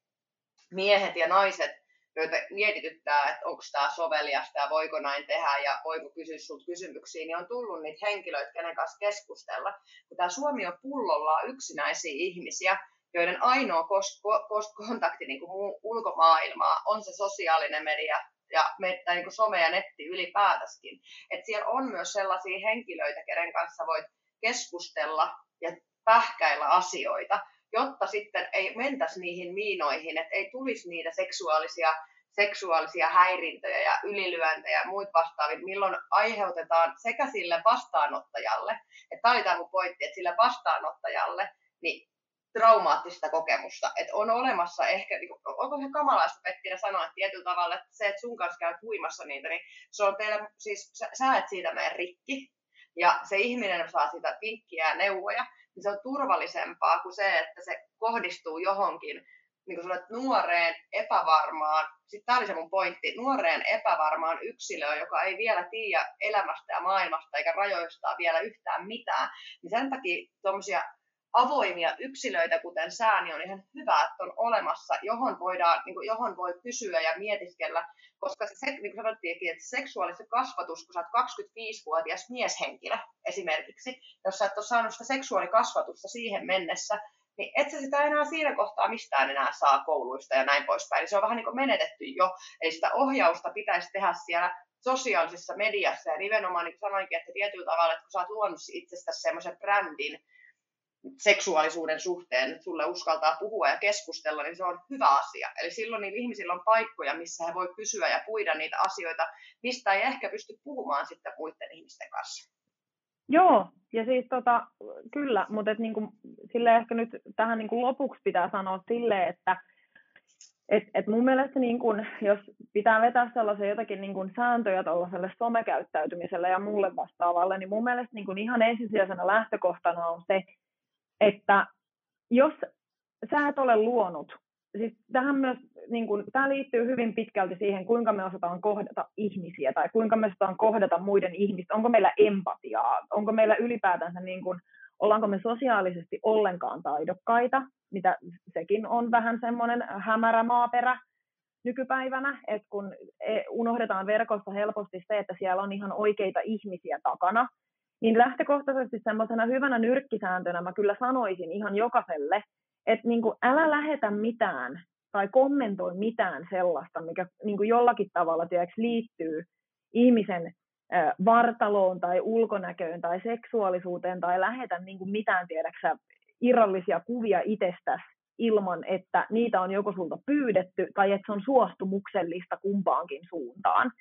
miehet ja naiset joita mietityttää, että onko tämä soveliasta ja voiko näin tehdä ja voiko kysyä sinulta kysymyksiä, niin on tullut niitä henkilöitä, kenen kanssa keskustella. Kun tämä Suomi on pullollaan yksinäisiä ihmisiä, joiden ainoa kontakti niin kuin ulkomaailmaa on se sosiaalinen media ja me, tai niin kuin some ja netti ylipäätäskin. Et siellä on myös sellaisia henkilöitä, kenen kanssa voit keskustella ja pähkäillä asioita jotta sitten ei mentäisi niihin miinoihin, että ei tulisi niitä seksuaalisia, seksuaalisia häirintöjä ja ylilyöntejä ja muut vastaavit, milloin aiheutetaan sekä sille vastaanottajalle, että tämä oli tämä mun pointti, että sille vastaanottajalle, niin traumaattista kokemusta. Että on olemassa ehkä, niin onko se kamalaista Pettinä sanoa että tietyllä tavalla, että se, että sun kanssa käy huimassa niitä, niin se on teillä, siis sä, sä et siitä mene rikki, ja se ihminen saa sitä vinkkiä ja neuvoja, niin se on turvallisempaa kuin se, että se kohdistuu johonkin niin kuin sanoit, nuoreen epävarmaan, sitten tämä oli se mun pointti, nuoreen epävarmaan yksilöön, joka ei vielä tiedä elämästä ja maailmasta eikä rajoistaa vielä yhtään mitään, niin sen takia tuommoisia avoimia yksilöitä, kuten sää, niin on ihan hyvä, että on olemassa, johon, voidaan, niin kuin, johon voi kysyä ja mietiskellä, koska se, niin kuin sanottiinkin, että seksuaalinen kasvatus, kun sä oot 25-vuotias mieshenkilö esimerkiksi, jos sä et ole saanut sitä seksuaalikasvatusta siihen mennessä, niin et sä sitä enää siinä kohtaa mistään enää saa kouluista ja näin poispäin. Eli se on vähän niin kuin menetetty jo. Eli sitä ohjausta pitäisi tehdä siellä sosiaalisessa mediassa ja nimenomaan niin sanoinkin, että tietyllä tavalla, että kun sä oot luonut itsestäsi semmoisen brändin, seksuaalisuuden suhteen, että sulle uskaltaa puhua ja keskustella, niin se on hyvä asia. Eli silloin niillä ihmisillä on paikkoja, missä he voi kysyä ja puida niitä asioita, mistä ei ehkä pysty puhumaan sitten muiden ihmisten kanssa. Joo, ja siis tota, kyllä, mutta et niinku, sille ehkä nyt tähän niinku lopuksi pitää sanoa sille, että et, et mun mielestä niin kun, jos pitää vetää sellaisia jotakin niin kun sääntöjä tuollaiselle somekäyttäytymiselle ja muulle vastaavalle, niin mun mielestä niin kun ihan ensisijaisena lähtökohtana on se, että jos sä et ole luonut, siis tähän myös, niin kun, tämä liittyy hyvin pitkälti siihen, kuinka me osataan kohdata ihmisiä tai kuinka me osataan kohdata muiden ihmistä, onko meillä empatiaa, onko meillä ylipäätänsä, niin kun, ollaanko me sosiaalisesti ollenkaan taidokkaita, mitä sekin on vähän semmoinen hämärä maaperä nykypäivänä, että kun e, unohdetaan verkossa helposti se, että siellä on ihan oikeita ihmisiä takana, niin lähtökohtaisesti semmoisena hyvänä nyrkkisääntönä mä kyllä sanoisin ihan jokaiselle, että niin kuin älä lähetä mitään tai kommentoi mitään sellaista, mikä niin kuin jollakin tavalla tiedätkö, liittyy ihmisen vartaloon tai ulkonäköön tai seksuaalisuuteen tai lähetä niin kuin mitään tiedäksä irrallisia kuvia itsestäsi ilman, että niitä on joko sulta pyydetty tai että se on suostumuksellista kumpaankin suuntaan.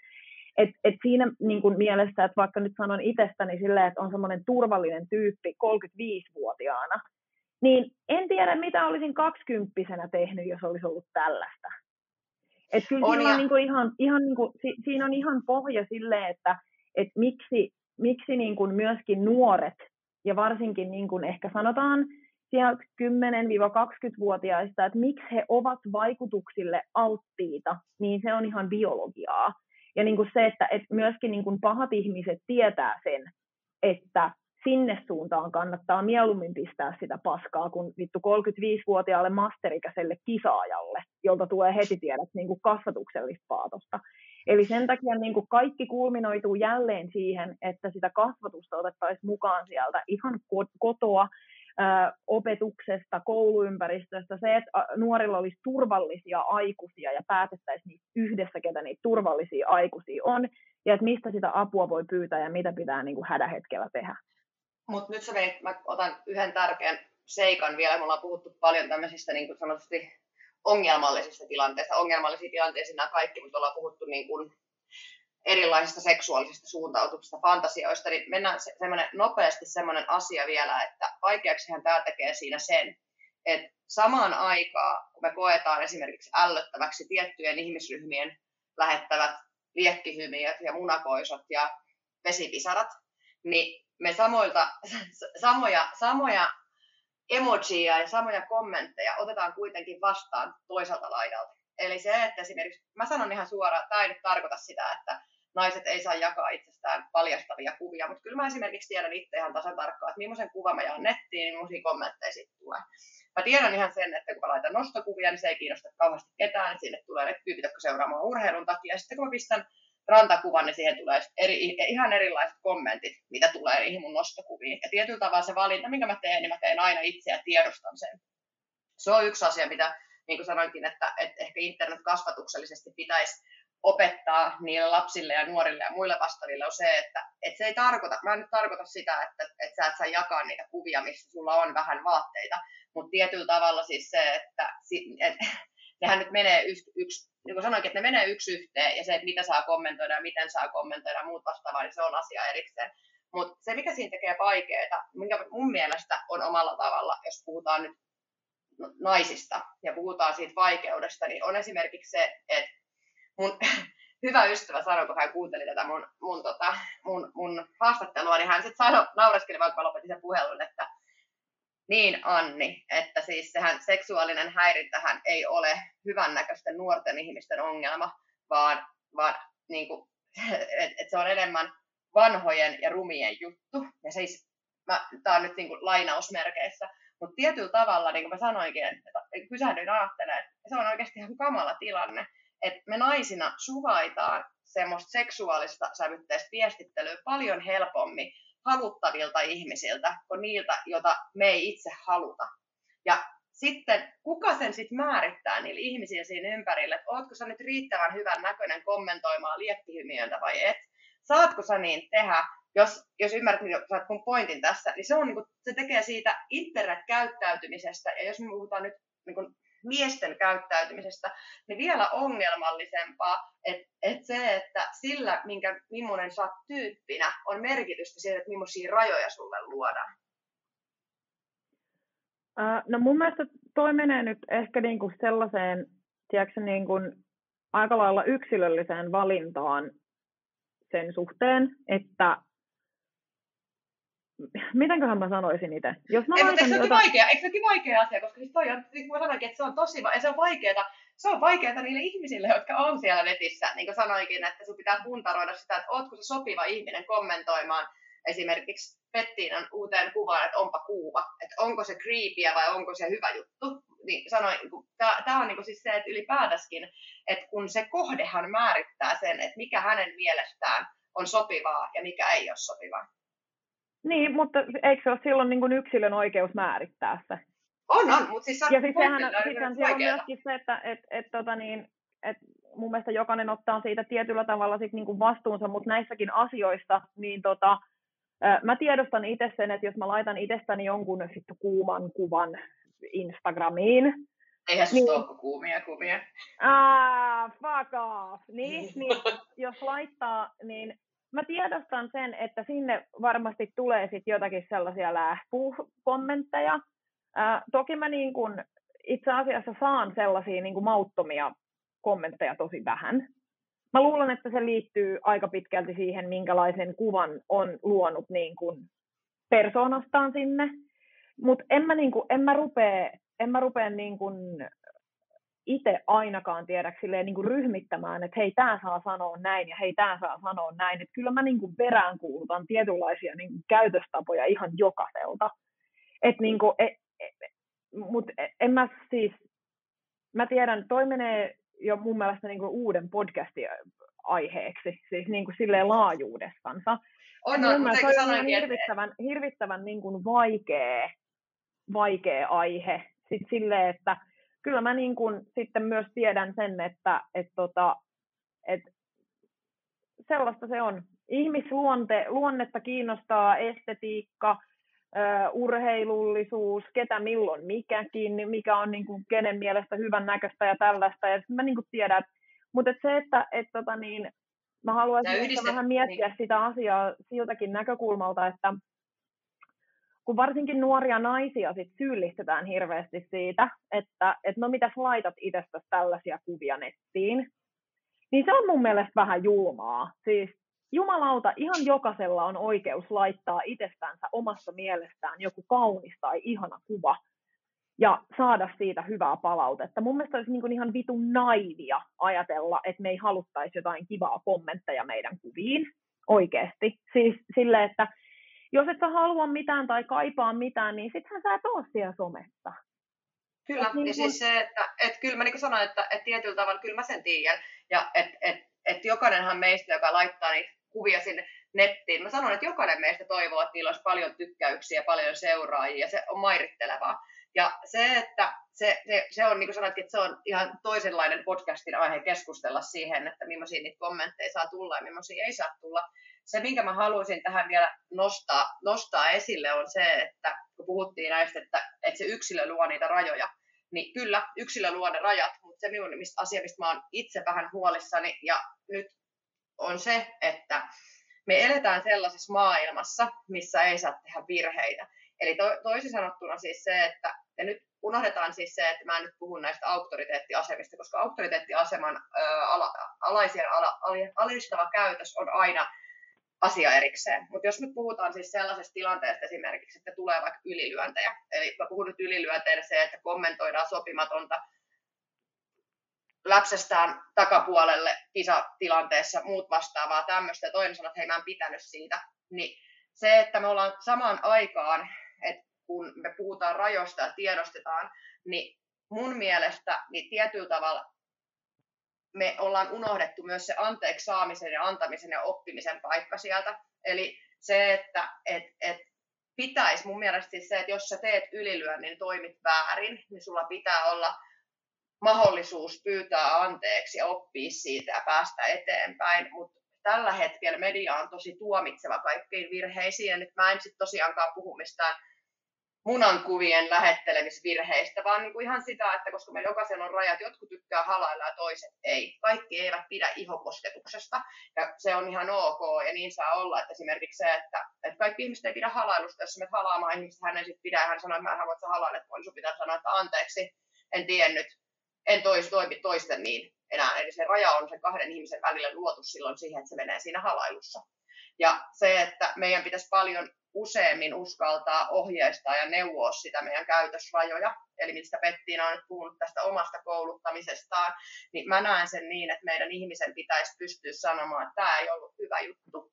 Et, et siinä niin kun mielessä, että vaikka nyt sanon itsestäni silleen, että on semmoinen turvallinen tyyppi 35-vuotiaana, niin en tiedä, mitä olisin kaksikymppisenä tehnyt, jos olisi ollut tällaista. Et kyllä on siinä, ja... on niin ihan, ihan niin kuin, si, siinä on ihan pohja sille, että et miksi, miksi niin kuin myöskin nuoret, ja varsinkin niin kuin ehkä sanotaan sieltä 10-20-vuotiaista, että miksi he ovat vaikutuksille alttiita, niin se on ihan biologiaa. Ja niin kuin se, että, että myöskin niin kuin pahat ihmiset tietää sen, että sinne suuntaan kannattaa mieluummin pistää sitä paskaa kuin vittu 35-vuotiaalle masterikäiselle kisaajalle, jolta tulee heti tiedät niin kuin kasvatuksellista paatosta. Eli sen takia niin kuin kaikki kulminoituu jälleen siihen, että sitä kasvatusta otettaisiin mukaan sieltä ihan kotoa, opetuksesta, kouluympäristöstä, se, että nuorilla olisi turvallisia aikuisia ja päätettäisiin niitä yhdessä, ketä niitä turvallisia aikuisia on, ja että mistä sitä apua voi pyytää ja mitä pitää niin kuin hädähetkellä tehdä. Mutta nyt sä veit, mä otan yhden tärkeän seikan vielä. Me ollaan puhuttu paljon tämmöisistä niin kuin sanotusti ongelmallisista tilanteista. Ongelmallisia tilanteita nämä kaikki, mutta ollaan puhuttu niin kuin erilaisista seksuaalisista suuntautuksista, fantasioista, niin mennään se, semmoinen, nopeasti semmoinen asia vielä, että vaikeaksihan tämä tekee siinä sen, että samaan aikaan, kun me koetaan esimerkiksi ällöttäväksi tiettyjen ihmisryhmien lähettävät liekkihymiöt ja munakoisot ja vesipisarat, niin me samoilta, samoja, samoja emojia ja samoja kommentteja otetaan kuitenkin vastaan toiselta laidalta. Eli se, että esimerkiksi, mä sanon ihan suoraan, tämä ei nyt tarkoita sitä, että naiset ei saa jakaa itsestään paljastavia kuvia, mutta kyllä mä esimerkiksi tiedän itse ihan tasan tarkkaan, että millaisen kuvan mä jaan nettiin, niin millaisia kommentteja sitten tulee. Mä tiedän ihan sen, että kun mä laitan nostokuvia, niin se ei kiinnosta kauheasti ketään, että sinne tulee ne tyypit, jotka seuraamaan urheilun takia. Ja sitten kun mä pistän rantakuvan, niin siihen tulee eri, ihan erilaiset kommentit, mitä tulee niihin mun nostokuviin. Ja tietyllä tavalla se valinta, minkä mä teen, niin mä teen aina itse ja tiedostan sen. Se on yksi asia, mitä niin kuin sanoinkin, että, että ehkä internet kasvatuksellisesti pitäisi opettaa niille lapsille ja nuorille ja muille vastaaville on se, että, että se ei tarkoita, mä en nyt tarkoita sitä, että, että sä et saa jakaa niitä kuvia, missä sulla on vähän vaatteita, mutta tietyllä tavalla siis se, että, että nehän nyt menee yksi, yksi niin kuin sanoinkin, että ne menee yksi yhteen, ja se, että mitä saa kommentoida ja miten saa kommentoida ja muut vastaavaa, niin se on asia erikseen. Mutta se, mikä siinä tekee vaikeaa, minkä mun mielestä on omalla tavalla, jos puhutaan nyt naisista ja puhutaan siitä vaikeudesta, niin on esimerkiksi se, että mun hyvä ystävä sanoi, kun hän kuunteli tätä mun, mun, tota, mun, mun haastattelua, niin hän sitten sanoi, naureskeli, vaikka lopetin sen puhelun, että niin Anni, että siis sehän seksuaalinen häirintähän ei ole hyvännäköisten nuorten ihmisten ongelma, vaan, vaan niin kuin, et, et se on enemmän vanhojen ja rumien juttu. Ja siis, tämä on nyt niin kuin lainausmerkeissä, mutta tietyllä tavalla, niin kuin mä sanoinkin, että pysähdyin ajattelemaan, että se on oikeasti ihan kamala tilanne, että me naisina suvaitaan semmoista seksuaalista sävytteistä viestittelyä paljon helpommin haluttavilta ihmisiltä kuin niiltä, joita me ei itse haluta. Ja sitten kuka sen sitten määrittää niillä ihmisillä siinä ympärillä, että ootko sä nyt riittävän hyvän näköinen kommentoimaan liekkihymiöitä vai et. Saatko sä niin tehdä, jos, jos ymmärrät saat mun pointin tässä, niin se, on, niin kuin, se tekee siitä internet-käyttäytymisestä, ja jos me puhutaan nyt niin kuin miesten käyttäytymisestä, niin vielä ongelmallisempaa, että et se, että sillä, minkä, millainen sä oot tyyppinä, on merkitystä siihen, että millaisia rajoja sulle luodaan. no mun mielestä toi menee nyt ehkä niinku sellaiseen, tiedätkö, niinku aika lailla yksilölliseen valintaan sen suhteen, että mitenköhän mä sanoisin itse? Jos mä Ei, mutta eikö se jota... vaikea, eikö vaikea asia, koska siis toi on, niin kuin sanoinkin, että se on tosi, se on vaikeaa, se on vaikeaa niille ihmisille, jotka on siellä netissä, niin kuin sanoinkin, että sun pitää puntaroida sitä, että ootko se sopiva ihminen kommentoimaan esimerkiksi Pettiinan uuteen kuvaan, että onpa kuuva, että onko se creepyä vai onko se hyvä juttu. Niin sanoin, niin tämä on niin siis se, että ylipäätäskin, että kun se kohdehan määrittää sen, että mikä hänen mielestään on sopivaa ja mikä ei ole sopivaa. Niin, mutta eikö se ole silloin niin kuin yksilön oikeus määrittää se? On, on, mutta siis Ja siis sehän, siis on myöskin se, että et, et, tota niin, et mun mielestä jokainen ottaa siitä tietyllä tavalla sit niin kuin vastuunsa, mutta näissäkin asioissa, niin tota, mä tiedostan itse sen, että jos mä laitan itsestäni jonkun sitten kuuman kuvan Instagramiin, Eihän niin, ole kuumia kuvia. Ah, fuck off. Niin, niin, jos laittaa, niin mä tiedostan sen, että sinne varmasti tulee sitten jotakin sellaisia lähpukommentteja. Äh, toki mä niin kun itse asiassa saan sellaisia niin kuin mauttomia kommentteja tosi vähän. Mä luulen, että se liittyy aika pitkälti siihen, minkälaisen kuvan on luonut niin kuin persoonastaan sinne. Mutta en mä, niin kuin, en mä rupea, en mä rupea niin kuin itse ainakaan tiedä silleen niin kuin ryhmittämään, että hei, tämä saa sanoa näin ja hei, tämä saa sanoa näin. Että kyllä mä niin kuin peräänkuulutan tietynlaisia niin kuin käytöstapoja ihan jokaiselta. Et niin kuin, e, e, Mutta en mä siis, mä tiedän, toi menee jo mun mielestä niin kuin uuden podcastin aiheeksi, siis niin kuin silleen laajuudestansa. On, on, mun mielestä on hirvittävän, että... hirvittävän niin kuin vaikea, vaikea aihe. Sitten silleen, että kyllä mä niin kuin sitten myös tiedän sen, että et tota, et sellaista se on. Ihmisluonte, luonnetta kiinnostaa estetiikka, urheilullisuus, ketä milloin mikäkin, mikä on niin kuin kenen mielestä hyvän näköistä ja tällaista. Ja mä niin kuin tiedän, että, mutta et se, että et, tota niin, mä haluaisin yhdistet... vähän miettiä niin. sitä asiaa siltäkin näkökulmalta, että kun varsinkin nuoria naisia sit syyllistetään hirveästi siitä, että et no mitäs laitat itsestäsi tällaisia kuvia nettiin, niin se on mun mielestä vähän julmaa. Siis jumalauta, ihan jokaisella on oikeus laittaa itsestänsä omassa mielestään joku kaunis tai ihana kuva ja saada siitä hyvää palautetta. Mun mielestä olisi niin ihan vitun naivia ajatella, että me ei haluttaisi jotain kivaa kommentteja meidän kuviin oikeasti. Siis sille, että jos et sä halua mitään tai kaipaa mitään, niin sittenhän sä et ole siellä somessa. Kyllä, et niin ja kun... siis se, että et kyllä mä niin sanoin, että et tietyllä tavalla kyllä mä sen tiedän, ja että et, et jokainenhan meistä, joka laittaa niitä kuvia sinne nettiin, mä sanon, että jokainen meistä toivoo, että niillä olisi paljon tykkäyksiä, paljon seuraajia, ja se on mairittelevaa. Ja se, että se, se, se on, niin kuin sanoitkin, että se on ihan toisenlainen podcastin aihe keskustella siihen, että millaisia niitä kommentteja saa tulla ja millaisia ei saa tulla se, minkä mä haluaisin tähän vielä nostaa, nostaa esille, on se, että kun puhuttiin näistä, että, että se yksilö luo niitä rajoja, niin kyllä, yksilö luo ne rajat, mutta se minun mistä asia, mistä mä oon itse vähän huolissani, ja nyt on se, että me eletään sellaisessa maailmassa, missä ei saa tehdä virheitä. Eli to, toisin sanottuna siis se, että ja nyt unohdetaan siis se, että mä en nyt puhu näistä auktoriteettiasemista, koska auktoriteettiaseman ö, ala, alaisien ala, alistava käytös on aina asia erikseen. Mutta jos nyt puhutaan siis sellaisesta tilanteesta esimerkiksi, että tulee vaikka ylilyöntejä, eli mä puhun nyt ylilyönteille se, että kommentoidaan sopimatonta lapsestaan takapuolelle kisatilanteessa, muut vastaavaa tämmöistä, ja toinen sanoo, että hei mä en pitänyt siitä, niin se, että me ollaan samaan aikaan, että kun me puhutaan rajoista ja tiedostetaan, niin mun mielestä niin tietyllä tavalla me ollaan unohdettu myös se anteeksi saamisen ja antamisen ja oppimisen paikka sieltä. Eli se, että et, et pitäisi mun mielestä siis se, että jos sä teet ylilyönnin, niin toimit väärin, niin sulla pitää olla mahdollisuus pyytää anteeksi ja oppia siitä ja päästä eteenpäin. Mutta tällä hetkellä media on tosi tuomitseva kaikkiin virheisiin, ja nyt mä en sitten tosiaankaan puhu mistään munankuvien lähettelemisvirheistä, vaan niin kuin ihan sitä, että koska meillä jokaisella on rajat, jotkut tykkää halailla ja toiset ei. Kaikki eivät pidä ihokosketuksesta ja se on ihan ok ja niin saa olla, että esimerkiksi se, että, että kaikki ihmiset ei pidä halailusta, jos menet halaamaan ihmistä, hän ei sitten pidä, hän sanoo, että mä en halua, että sä halailet, niin sun pitää sanoa, että anteeksi, en tiennyt, en tois, toimi toisten niin enää. Eli se raja on sen kahden ihmisen välillä luotu silloin siihen, että se menee siinä halailussa. Ja se, että meidän pitäisi paljon useammin uskaltaa ohjeistaa ja neuvoa sitä meidän käytösrajoja, eli mistä Pettiina on nyt puhunut tästä omasta kouluttamisestaan, niin mä näen sen niin, että meidän ihmisen pitäisi pystyä sanomaan, että tämä ei ollut hyvä juttu,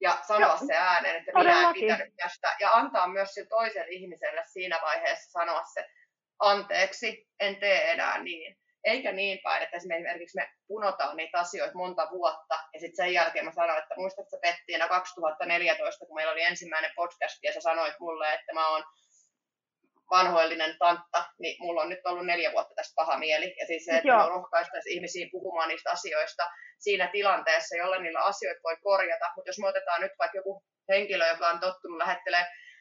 ja sanoa se ääneen, että minä en pitänyt tästä, ja antaa myös sille toiselle ihmiselle siinä vaiheessa sanoa se anteeksi, en tee enää niin. Eikä niin päin, että esimerkiksi me punotaan niitä asioita monta vuotta, ja sitten sen jälkeen mä sanoin, että muistatko Pettiina 2014, kun meillä oli ensimmäinen podcast, ja sä sanoit mulle, että mä oon vanhoillinen tantta, niin mulla on nyt ollut neljä vuotta tästä paha mieli. Ja siis se, että Joo. rohkaistaisiin ihmisiä puhumaan niistä asioista siinä tilanteessa, jolla niillä asioita voi korjata. Mutta jos me otetaan nyt vaikka joku henkilö, joka on tottunut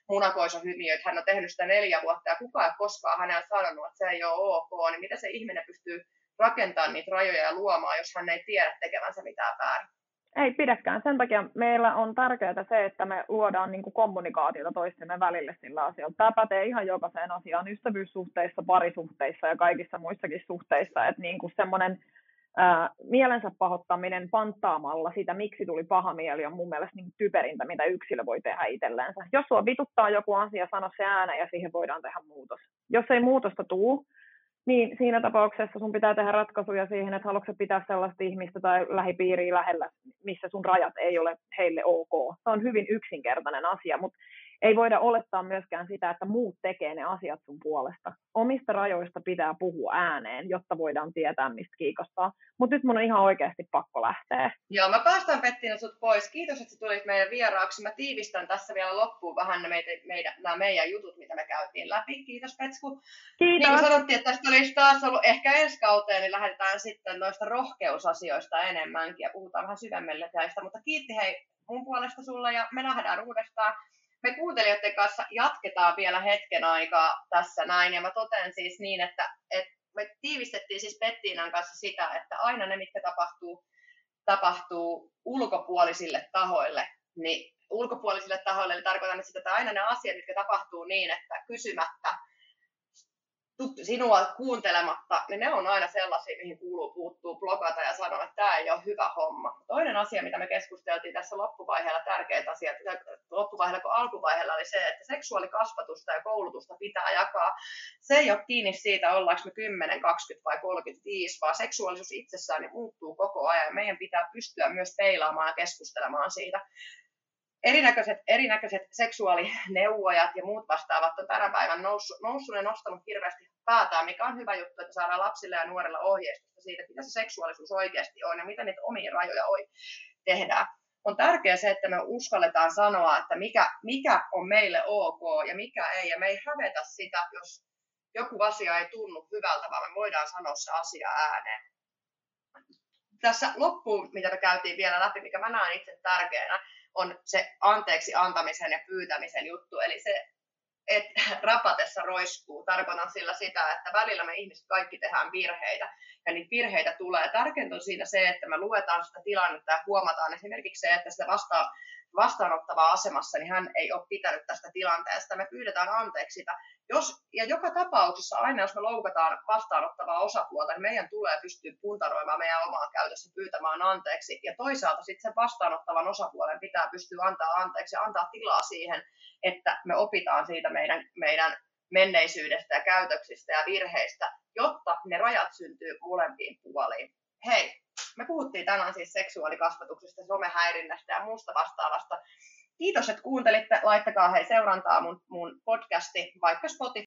lähettelee munakoisohymiöitä, hän on tehnyt sitä neljä vuotta ja kukaan ei koskaan hänellä sanonut, että se ei ole ok, niin miten se ihminen pystyy rakentamaan niitä rajoja ja luomaan, jos hän ei tiedä tekevänsä mitään väärin? Ei pidäkään. Sen takia meillä on tärkeää se, että me luodaan niin kuin kommunikaatiota toistemme välille sillä asialla. Tämä pätee ihan jokaiseen asiaan, ystävyyssuhteissa, parisuhteissa ja kaikissa muissakin suhteissa. Että niin kuin semmoinen ää, mielensä pahoittaminen panttaamalla sitä, miksi tuli paha mieli, on mun mielestä niin typerintä, mitä yksilö voi tehdä itselleensä. Jos sua vituttaa joku asia, sano se ääneen ja siihen voidaan tehdä muutos. Jos ei muutosta tule, niin siinä tapauksessa sun pitää tehdä ratkaisuja siihen, että haluatko pitää sellaista ihmistä tai lähipiiriä lähellä, missä sun rajat ei ole heille ok. Se on hyvin yksinkertainen asia, mutta ei voida olettaa myöskään sitä, että muut tekee ne asiat sun puolesta. Omista rajoista pitää puhua ääneen, jotta voidaan tietää, mistä kiikostaa. Mutta nyt mun on ihan oikeasti pakko lähteä. Joo, mä päästän Pettina sut pois. Kiitos, että sä tulit meidän vieraaksi. Mä tiivistän tässä vielä loppuun vähän ne meitä, meidän, nämä meidän jutut, mitä me käytiin läpi. Kiitos Petsku. Kiitos. Niin kuin sanottiin, että tästä olisi taas ollut ehkä ensi kauteen, niin lähdetään sitten noista rohkeusasioista enemmänkin ja puhutaan vähän syvemmälle tästä. Mutta kiitti hei mun puolesta sulle ja me nähdään uudestaan me kuuntelijoiden kanssa jatketaan vielä hetken aikaa tässä näin, ja mä totean siis niin, että, että me tiivistettiin siis Pettiinan kanssa sitä, että aina ne, mitkä tapahtuu, tapahtuu ulkopuolisille tahoille, niin ulkopuolisille tahoille, eli tarkoitan sitä, että aina ne asiat, mitkä tapahtuu niin, että kysymättä sinua kuuntelematta, niin ne on aina sellaisia, mihin kuuluu puuttuu blogata ja sanoa, että tämä ei ole hyvä homma. Toinen asia, mitä me keskusteltiin tässä loppuvaiheella, tärkeät asiat, loppuvaiheella kuin alkuvaiheella, oli se, että seksuaalikasvatusta ja koulutusta pitää jakaa. Se ei ole kiinni siitä, ollaanko me 10, 20 vai 35, vaan seksuaalisuus itsessään niin muuttuu koko ajan. Meidän pitää pystyä myös peilaamaan ja keskustelemaan siitä erinäköiset, erinäköiset seksuaalineuvojat ja muut vastaavat on tänä päivän noussut, noussut ja nostanut hirveästi päätään, mikä on hyvä juttu, että saadaan lapsille ja nuorilla ohjeistusta siitä, mitä se seksuaalisuus oikeasti on ja mitä niitä omia rajoja tehdään. On tärkeää se, että me uskalletaan sanoa, että mikä, mikä on meille ok ja mikä ei, ja me ei hävetä sitä, jos joku asia ei tunnu hyvältä, vaan me voidaan sanoa se asia ääneen. Tässä loppuun, mitä me käytiin vielä läpi, mikä mä näen itse tärkeänä, on se anteeksi antamisen ja pyytämisen juttu. Eli se, että rapatessa roiskuu. Tarkoitan sillä sitä, että välillä me ihmiset kaikki tehdään virheitä ja niitä virheitä tulee. Tärkeintä on siinä se, että me luetaan sitä tilannetta ja huomataan esimerkiksi se, että sitä vastaa, vastaanottavaa asemassa, niin hän ei ole pitänyt tästä tilanteesta. Me pyydetään anteeksi sitä. Jos, ja joka tapauksessa aina, jos me loukataan vastaanottavaa osapuolta, niin meidän tulee pystyä puntaroimaan meidän omaa käytössä pyytämään anteeksi. Ja toisaalta sitten sen vastaanottavan osapuolen pitää pystyä antaa anteeksi ja antaa tilaa siihen, että me opitaan siitä meidän, meidän menneisyydestä ja käytöksistä ja virheistä, jotta ne rajat syntyy molempiin puoliin. Hei, me puhuttiin tänään siis seksuaalikasvatuksesta, somehäirinnästä ja muusta vastaavasta. Kiitos, että kuuntelitte. Laittakaa hei seurantaa mun, mun podcasti vaikka Spotify